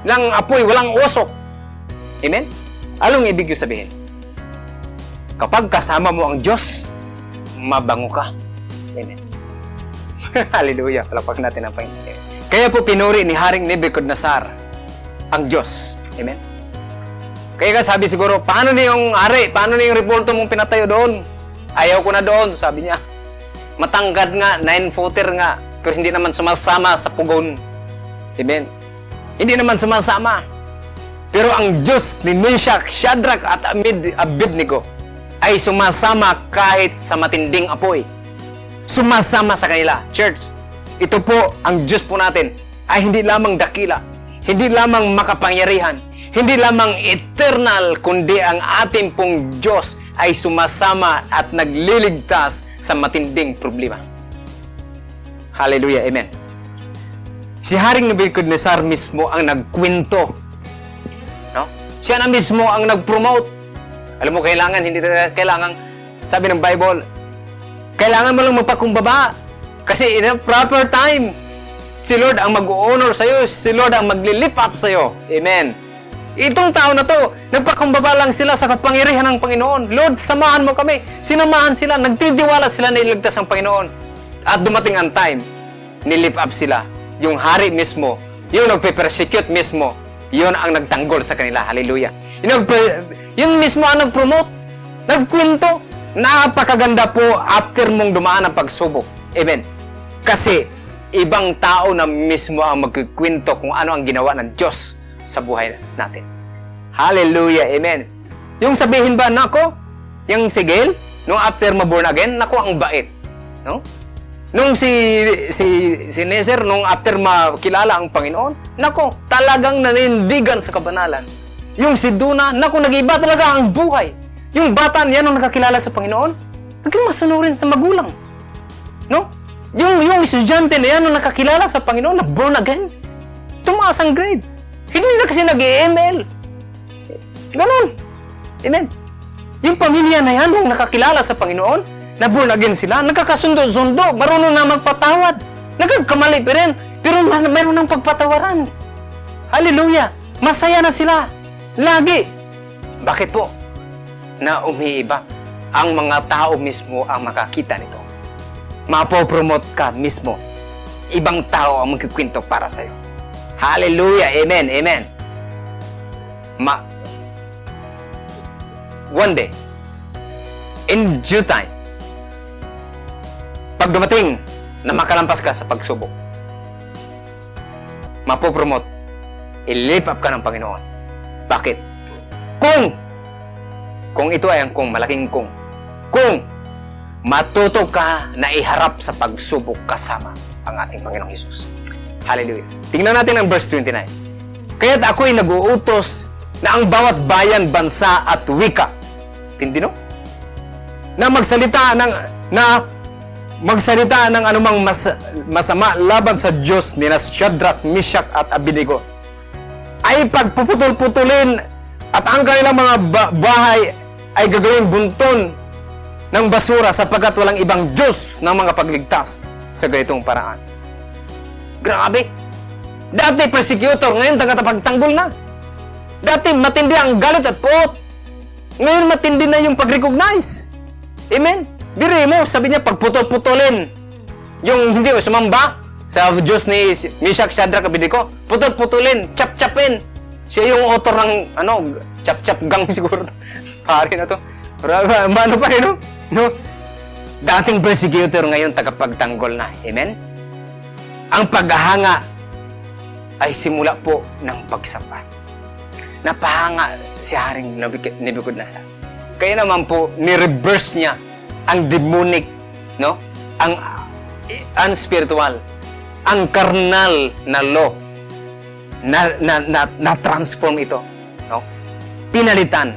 ng apoy. Walang usok. Amen? Anong ibig yung sabihin? Kapag kasama mo ang Diyos, mabango ka. Amen. Hallelujah. Palapag natin ang Panginoon. Kaya po pinuri ni Haring Nebuchadnezzar ang Diyos. Amen. Kaya ka sabi siguro, paano na yung ari? Paano na yung reporto mong pinatayo doon? Ayaw ko na doon, sabi niya. Matangkad nga, nine-footer nga, pero hindi naman sumasama sa pugon. Amen. Hindi naman sumasama. Pero ang Diyos ni Meshach, Shadrach at Abed- Abednego ay sumasama kahit sa matinding apoy. Sumasama sa kanila. Church, ito po ang Diyos po natin ay hindi lamang dakila, hindi lamang makapangyarihan, hindi lamang eternal, kundi ang ating pong Diyos ay sumasama at nagliligtas sa matinding problema. Hallelujah. Amen. Si Haring Nebuchadnezzar mismo ang nagkwento. No? Siya na mismo ang nag-promote. Alam mo, kailangan, hindi kailangan, sabi ng Bible, kailangan mo lang magpakumbaba. Kasi in a proper time, si Lord ang mag-honor sa'yo, si Lord ang magli-lift up sa'yo. Amen. Itong tao na to, nagpakumbaba lang sila sa kapangyarihan ng Panginoon. Lord, samahan mo kami. Sinamahan sila, nagtitiwala sila na iligtas ang Panginoon. At dumating ang time, nilift up sila. Yung hari mismo, yung nagpe-persecute mismo, yun ang nagtanggol sa kanila. Hallelujah. Yung, yun mismo ang nag-promote, nagkwento. Napakaganda po after mong dumaan ang pagsubok. Amen. Kasi ibang tao na mismo ang magkikwento kung ano ang ginawa ng Diyos sa buhay natin. Hallelujah. Amen. Yung sabihin ba, nako, yung si Gail, nung after ma-born again, nako, ang bait. No? Nung si si si Nezer nung after makilala ang Panginoon, nako, talagang nanindigan sa kabanalan. Yung si Duna, nako, nag-iba talaga ang buhay. Yung bata niya nung nakakilala sa Panginoon, naging masunurin sa magulang. No? Yung, yung estudyante na yan nung nakakilala sa Panginoon, na born again, tumaas ang grades. Hindi na kasi nag-ML. Ganon. Amen. Yung pamilya na yan nung nakakilala sa Panginoon, na born again sila, nagkakasundo-sundo, marunong na magpatawad. Nagkakamali pa rin, pero meron ng pagpatawaran. Hallelujah! Masaya na sila. Lagi. Bakit po? Na umiiba. Ang mga tao mismo ang makakita nito. Mapopromote ka mismo. Ibang tao ang magkikwento para sa'yo. Hallelujah! Amen! Amen! Ma One day, in due time, pag dumating na makalampas ka sa pagsubok, mapopromote, i-lift up ka ng Panginoon. Bakit? Kung, kung ito ay ang kung, malaking kung, kung matuto ka na iharap sa pagsubok kasama ang ating Panginoong Hesus. Hallelujah. Tingnan natin ang verse 29. Kaya't ako'y nag-uutos na ang bawat bayan, bansa at wika, tindi no? Na magsalita ng, na magsalita ng anumang mas, masama laban sa Diyos ni Shadrach, Meshach at Abednego ay pagpuputol-putulin at ang kanilang mga ba- bahay ay gagawing bunton ng basura sapagkat walang ibang Diyos ng mga pagligtas sa ganitong paraan. Grabe! Dati persecutor, ngayon tagatapagtanggol na. Dati matindi ang galit at puot. Ngayon matindi na yung pag-recognize. Amen? Biri mo, sabi niya, pagputol-putulin. Yung hindi o sumamba sa Diyos ni Meshach, Shadrach, Abednego, putol-putulin, chap-chapin. Siya yung author ng, ano, chap-chap gang siguro. Pare na to. Para- Ano pa rin, no? no? Dating persecutor, ngayon tagapagtanggol na. Amen? Ang paghahanga ay simula po ng pagsamba. Napahanga si Haring Nebuchad- Nebuchadnezzar. Kaya naman po, ni-reverse niya ang demonic, no? Ang unspiritual, ang carnal na law na, na, na, na transform ito, no? Pinalitan.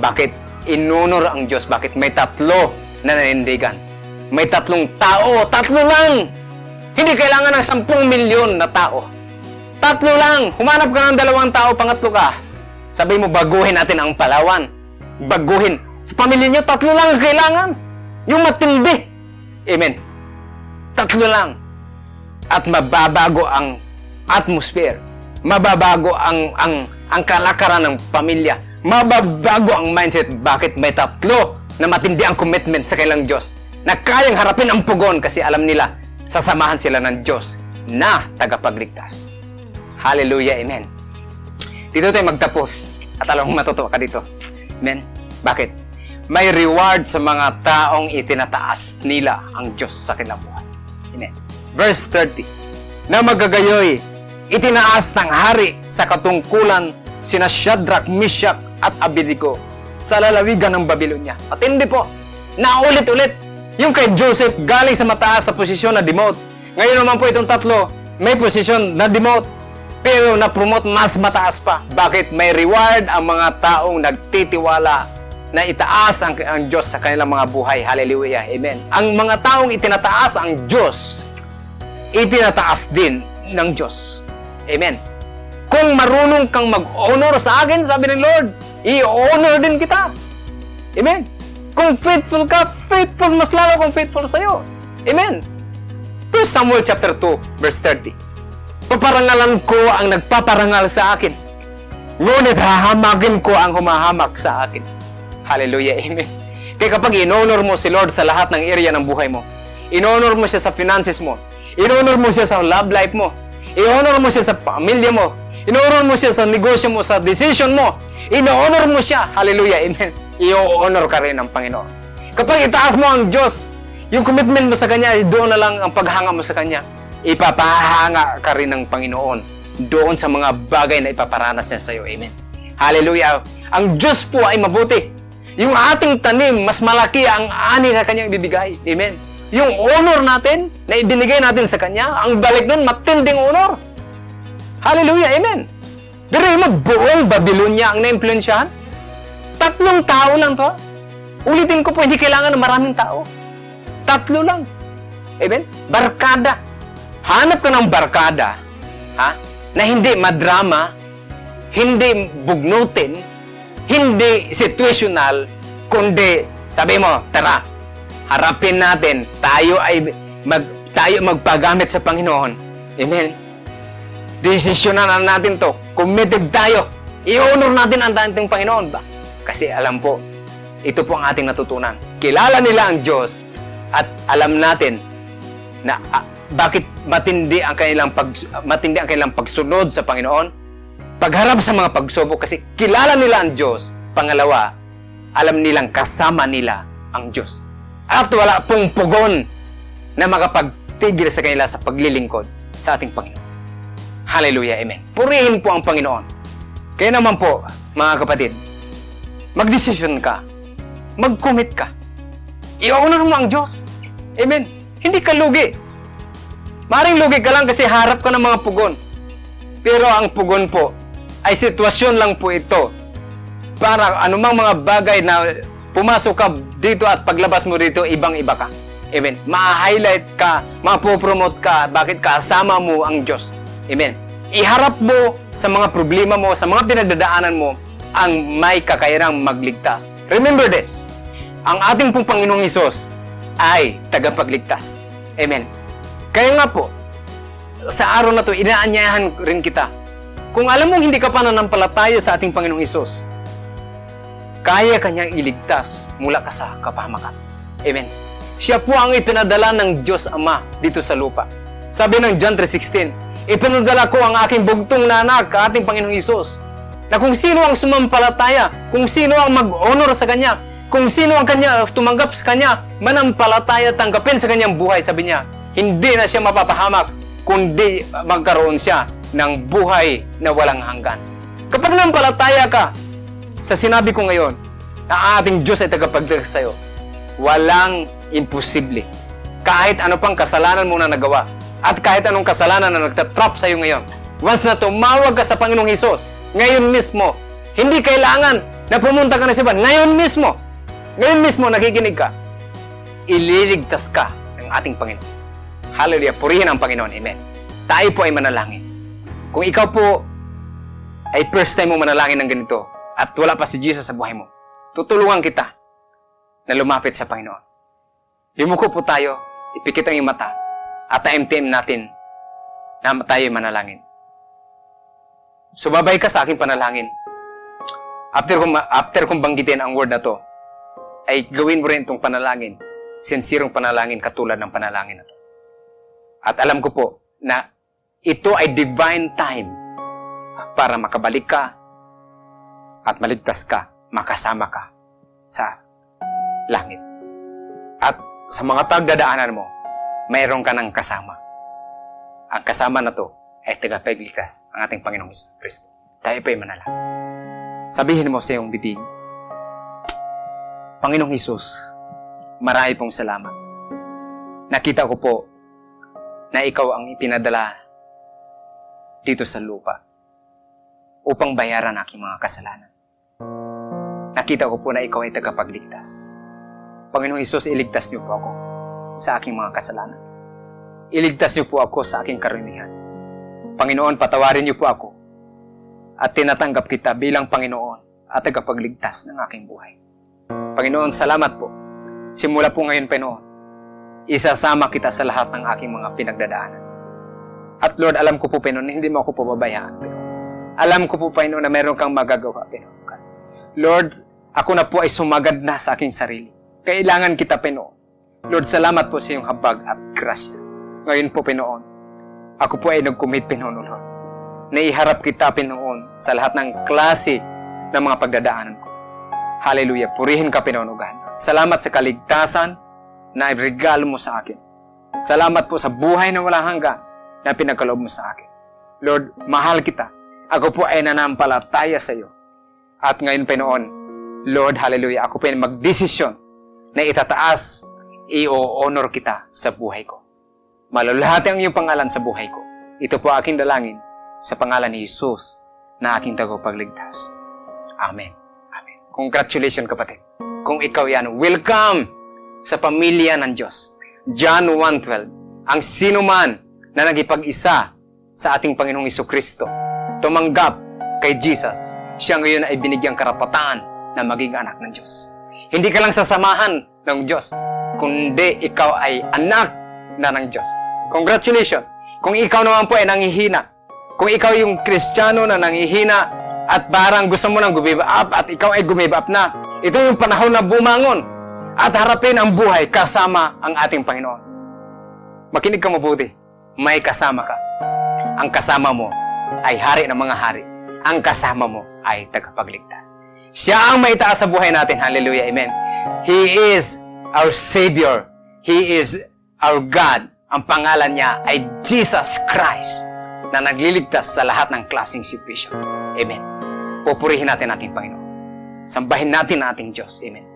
Bakit? Inunor ang Diyos. Bakit? May tatlo na nanindigan. May tatlong tao. Tatlo lang! Hindi kailangan ng sampung milyon na tao. Tatlo lang. Humanap ka ng dalawang tao, pangatlo ka. Sabi mo, baguhin natin ang Palawan. Baguhin. Sa pamilya niyo, tatlo lang ang kailangan. Yung matindi. Amen. Tatlo lang. At mababago ang atmosphere. Mababago ang ang ang kalakaran ng pamilya. Mababago ang mindset. Bakit may tatlo na matindi ang commitment sa kailang Diyos na kayang harapin ang pugon kasi alam nila sasamahan sila ng Diyos na tagapagligtas. Hallelujah, Amen. Dito tayo magtapos at alam mo matutuwa ka dito. Amen. Bakit? May reward sa mga taong itinataas nila ang Diyos sa kanilang buhay. Amen. Verse 30. Na magagayoy, itinaas ng hari sa katungkulan sina Shadrach, Meshach at Abednego sa lalawigan ng Babylonia. Matindi po. Naulit-ulit. Yung kay Joseph galing sa mataas sa posisyon na demote. Ngayon naman po itong tatlo, may posisyon na demote. Pero na-promote mas mataas pa. Bakit? May reward ang mga taong nagtitiwala na itaas ang, ang Diyos sa kanilang mga buhay. Hallelujah. Amen. Ang mga taong itinataas ang Diyos, itinataas din ng Diyos. Amen. Kung marunong kang mag-honor sa akin, sabi ng Lord, i-honor din kita. Amen. Kung faithful ka, faithful mas lalo kung faithful sa'yo. Amen. 1 Samuel chapter 2, verse 30. Paparangalan ko ang nagpaparangal sa akin. Ngunit hahamakin ko ang humahamak sa akin. Hallelujah. Amen. Kaya kapag in-honor mo si Lord sa lahat ng area ng buhay mo, in-honor mo siya sa finances mo, in-honor mo siya sa love life mo, in-honor mo siya sa pamilya mo, in-honor mo siya sa negosyo mo, sa decision mo, in-honor mo siya. Hallelujah. Amen. I-honor ka rin ng Panginoon. Kapag itaas mo ang Diyos, yung commitment mo sa Kanya, doon na lang ang paghanga mo sa Kanya. Ipapahanga ka rin ng Panginoon doon sa mga bagay na ipaparanas niya sa iyo. Amen. Hallelujah. Ang Diyos po ay mabuti. Yung ating tanim, mas malaki ang ani na Kanyang ibibigay. Amen. Yung honor natin na ibinigay natin sa Kanya, ang balik nun, matinding honor. Hallelujah. Amen. Pero yung buong Babylonia ang na-influensyahan, tatlong tao lang to. Ulitin ko po, hindi kailangan ng maraming tao. Tatlo lang. Amen? Barkada. Hanap ka ng barkada, ha? Na hindi madrama, hindi bugnutin, hindi situational, kundi sabi mo, tara, harapin natin, tayo ay mag, tayo magpagamit sa Panginoon. Amen? Desisyonan na natin to. Committed tayo. I-honor natin ang ating Panginoon ba? Kasi alam po, ito po ang ating natutunan. Kilala nila ang Diyos at alam natin na ah, bakit matindi ang kanilang pag matindi ang kanilang pagsunod sa Panginoon? Pagharap sa mga pagsubok kasi kilala nila ang Diyos. Pangalawa alam nilang kasama nila ang Diyos. At wala pong pugon na makapagtigil sa kanila sa paglilingkod sa ating Panginoon. Hallelujah Amen. Purihin po ang Panginoon. Kaya naman po mga kapatid magdesisyon ka. Mag-commit ka. I-honor mo ang Diyos. Amen. Hindi ka lugi Maring lugi ka lang kasi harap ka ng mga pugon. Pero ang pugon po ay sitwasyon lang po ito para anumang mga bagay na pumasok ka dito at paglabas mo dito, ibang-iba ka. Amen. Ma-highlight ka, mapopromote ka, bakit kasama mo ang Diyos. Amen. Iharap mo sa mga problema mo, sa mga pinagdadaanan mo, ang may kakayarang magligtas. Remember this, ang ating pong Panginoong Isos ay tagapagligtas. Amen. Kaya nga po, sa araw na to, inaanyayahan rin kita. Kung alam mong hindi ka pa nanampalataya sa ating Panginoong Isos, kaya kanyang iligtas mula ka sa kapahamakan. Amen. Siya po ang ipinadala ng Diyos Ama dito sa lupa. Sabi ng John 3.16, Ipinadala ko ang aking bugtong na anak, ating Panginoong Isos, na kung sino ang sumampalataya, kung sino ang mag-honor sa Kanya, kung sino ang kanya, tumanggap sa Kanya, manampalataya tanggapin sa Kanyang buhay, sabi niya, hindi na siya mapapahamak, kundi magkaroon siya ng buhay na walang hanggan. Kapag nampalataya ka sa sinabi ko ngayon, na ating Diyos ay tagapagligtas sa'yo, walang imposible. Kahit ano pang kasalanan mo na nagawa, at kahit anong kasalanan na nagtatrap sa'yo ngayon, once na tumawag ka sa Panginoong Hesus, ngayon mismo, hindi kailangan na pumunta ka na sa iba. Ngayon mismo, ngayon mismo nakikinig ka, ililigtas ka ng ating Panginoon. Hallelujah. Purihin ang Panginoon. Amen. Tayo po ay manalangin. Kung ikaw po ay first time mo manalangin ng ganito at wala pa si Jesus sa buhay mo, tutulungan kita na lumapit sa Panginoon. Yumuko po tayo, ipikit ang iyong mata, at na-MTM natin na tayo ay manalangin. Sumabay ka sa aking panalangin. After kong, after kong banggitin ang word na to, ay gawin mo rin itong panalangin, sincere panalangin katulad ng panalangin na to. At alam ko po na ito ay divine time para makabalik ka at maligtas ka, makasama ka sa langit. At sa mga pagdadaanan mo, mayroon ka ng kasama. Ang kasama na to ay tagapagligtas ang ating Panginoong Kristo. Tayo pa ay manalangin. Sabihin mo sa iyong bibig, Panginoong Hesus, marami pong salamat. Nakita ko po na ikaw ang ipinadala dito sa lupa upang bayaran aking mga kasalanan. Nakita ko po na ikaw ay tagapagligtas. Panginoong Isus, iligtas niyo po ako sa aking mga kasalanan. Iligtas niyo po ako sa aking karamihan. Panginoon, patawarin niyo po ako at tinatanggap kita bilang Panginoon at tagapagligtas ng aking buhay. Panginoon, salamat po. Simula po ngayon, Panginoon, isasama kita sa lahat ng aking mga pinagdadaanan. At Lord, alam ko po, Panginoon, na hindi mo ako pababayaan, Panginoon. Alam ko po, Panginoon, na meron kang magagawa, Panginoon. Lord, ako na po ay sumagad na sa aking sarili. Kailangan kita, Panginoon. Lord, salamat po sa iyong habag at grasya. Ngayon po, Panginoon, ako po ay nag-commit, Panginoon, Lord. Na iharap kita, Panginoon, sa lahat ng klase ng mga pagdadaanan ko. Hallelujah. Purihin ka, ugan. Salamat sa kaligtasan na regalo mo sa akin. Salamat po sa buhay na walang hanggan na pinagkaloob mo sa akin. Lord, mahal kita. Ako po ay nanampalataya sa iyo. At ngayon, Panginoon, Lord, hallelujah, ako po ay magdesisyon na itataas, i-honor kita sa buhay ko. Malalahati ang iyong pangalan sa buhay ko. Ito po aking dalangin sa pangalan ni Jesus na aking tagapagligtas. Amen. Amen. Congratulations kapatid. Kung ikaw yan, welcome sa pamilya ng Diyos. John 1.12 Ang sino man na nagipag-isa sa ating Panginoong Iso Kristo, tumanggap kay Jesus, siya ngayon ay binigyang karapatan na maging anak ng Diyos. Hindi ka lang sasamahan ng Diyos, kundi ikaw ay anak na ng Diyos. Congratulations! Kung ikaw naman po ay nangihina, kung ikaw yung kristyano na nangihina at parang gusto mo nang gumiba up at ikaw ay gumiba up na, ito yung panahon na bumangon at harapin ang buhay kasama ang ating Panginoon. Makinig ka mabuti. May kasama ka. Ang kasama mo ay hari ng mga hari. Ang kasama mo ay tagapagligtas. Siya ang maitaas sa buhay natin. Hallelujah. Amen. He is our Savior. He is our God. Ang pangalan niya ay Jesus Christ na nagliligtas sa lahat ng klaseng situation. Amen. Pupurihin natin ating Panginoon. Sambahin natin ating Diyos. Amen.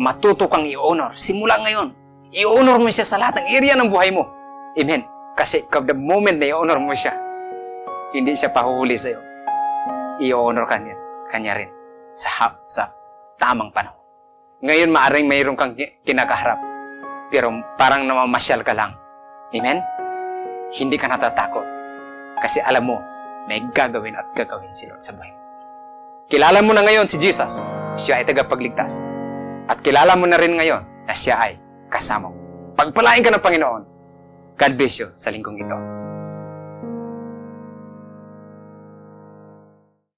Matuto kang i-honor. Simula ngayon, i-honor mo siya sa lahat ng area ng buhay mo. Amen. Kasi the moment na i-honor mo siya, hindi siya pahuhuli sa'yo. I-honor ka niya, kanya rin sa, hap, sa tamang panahon. Ngayon, maaring mayroon kang ki- kinakaharap. Pero parang namamasyal ka lang. Amen? Hindi ka natatakot. Kasi alam mo, may gagawin at gagawin si Lord sa buhay mo. Kilala mo na ngayon si Jesus. Siya ay tagapagligtas. At kilala mo na rin ngayon na siya ay kasama mo. Pagpalain ka ng Panginoon. God bless you sa linggong ito.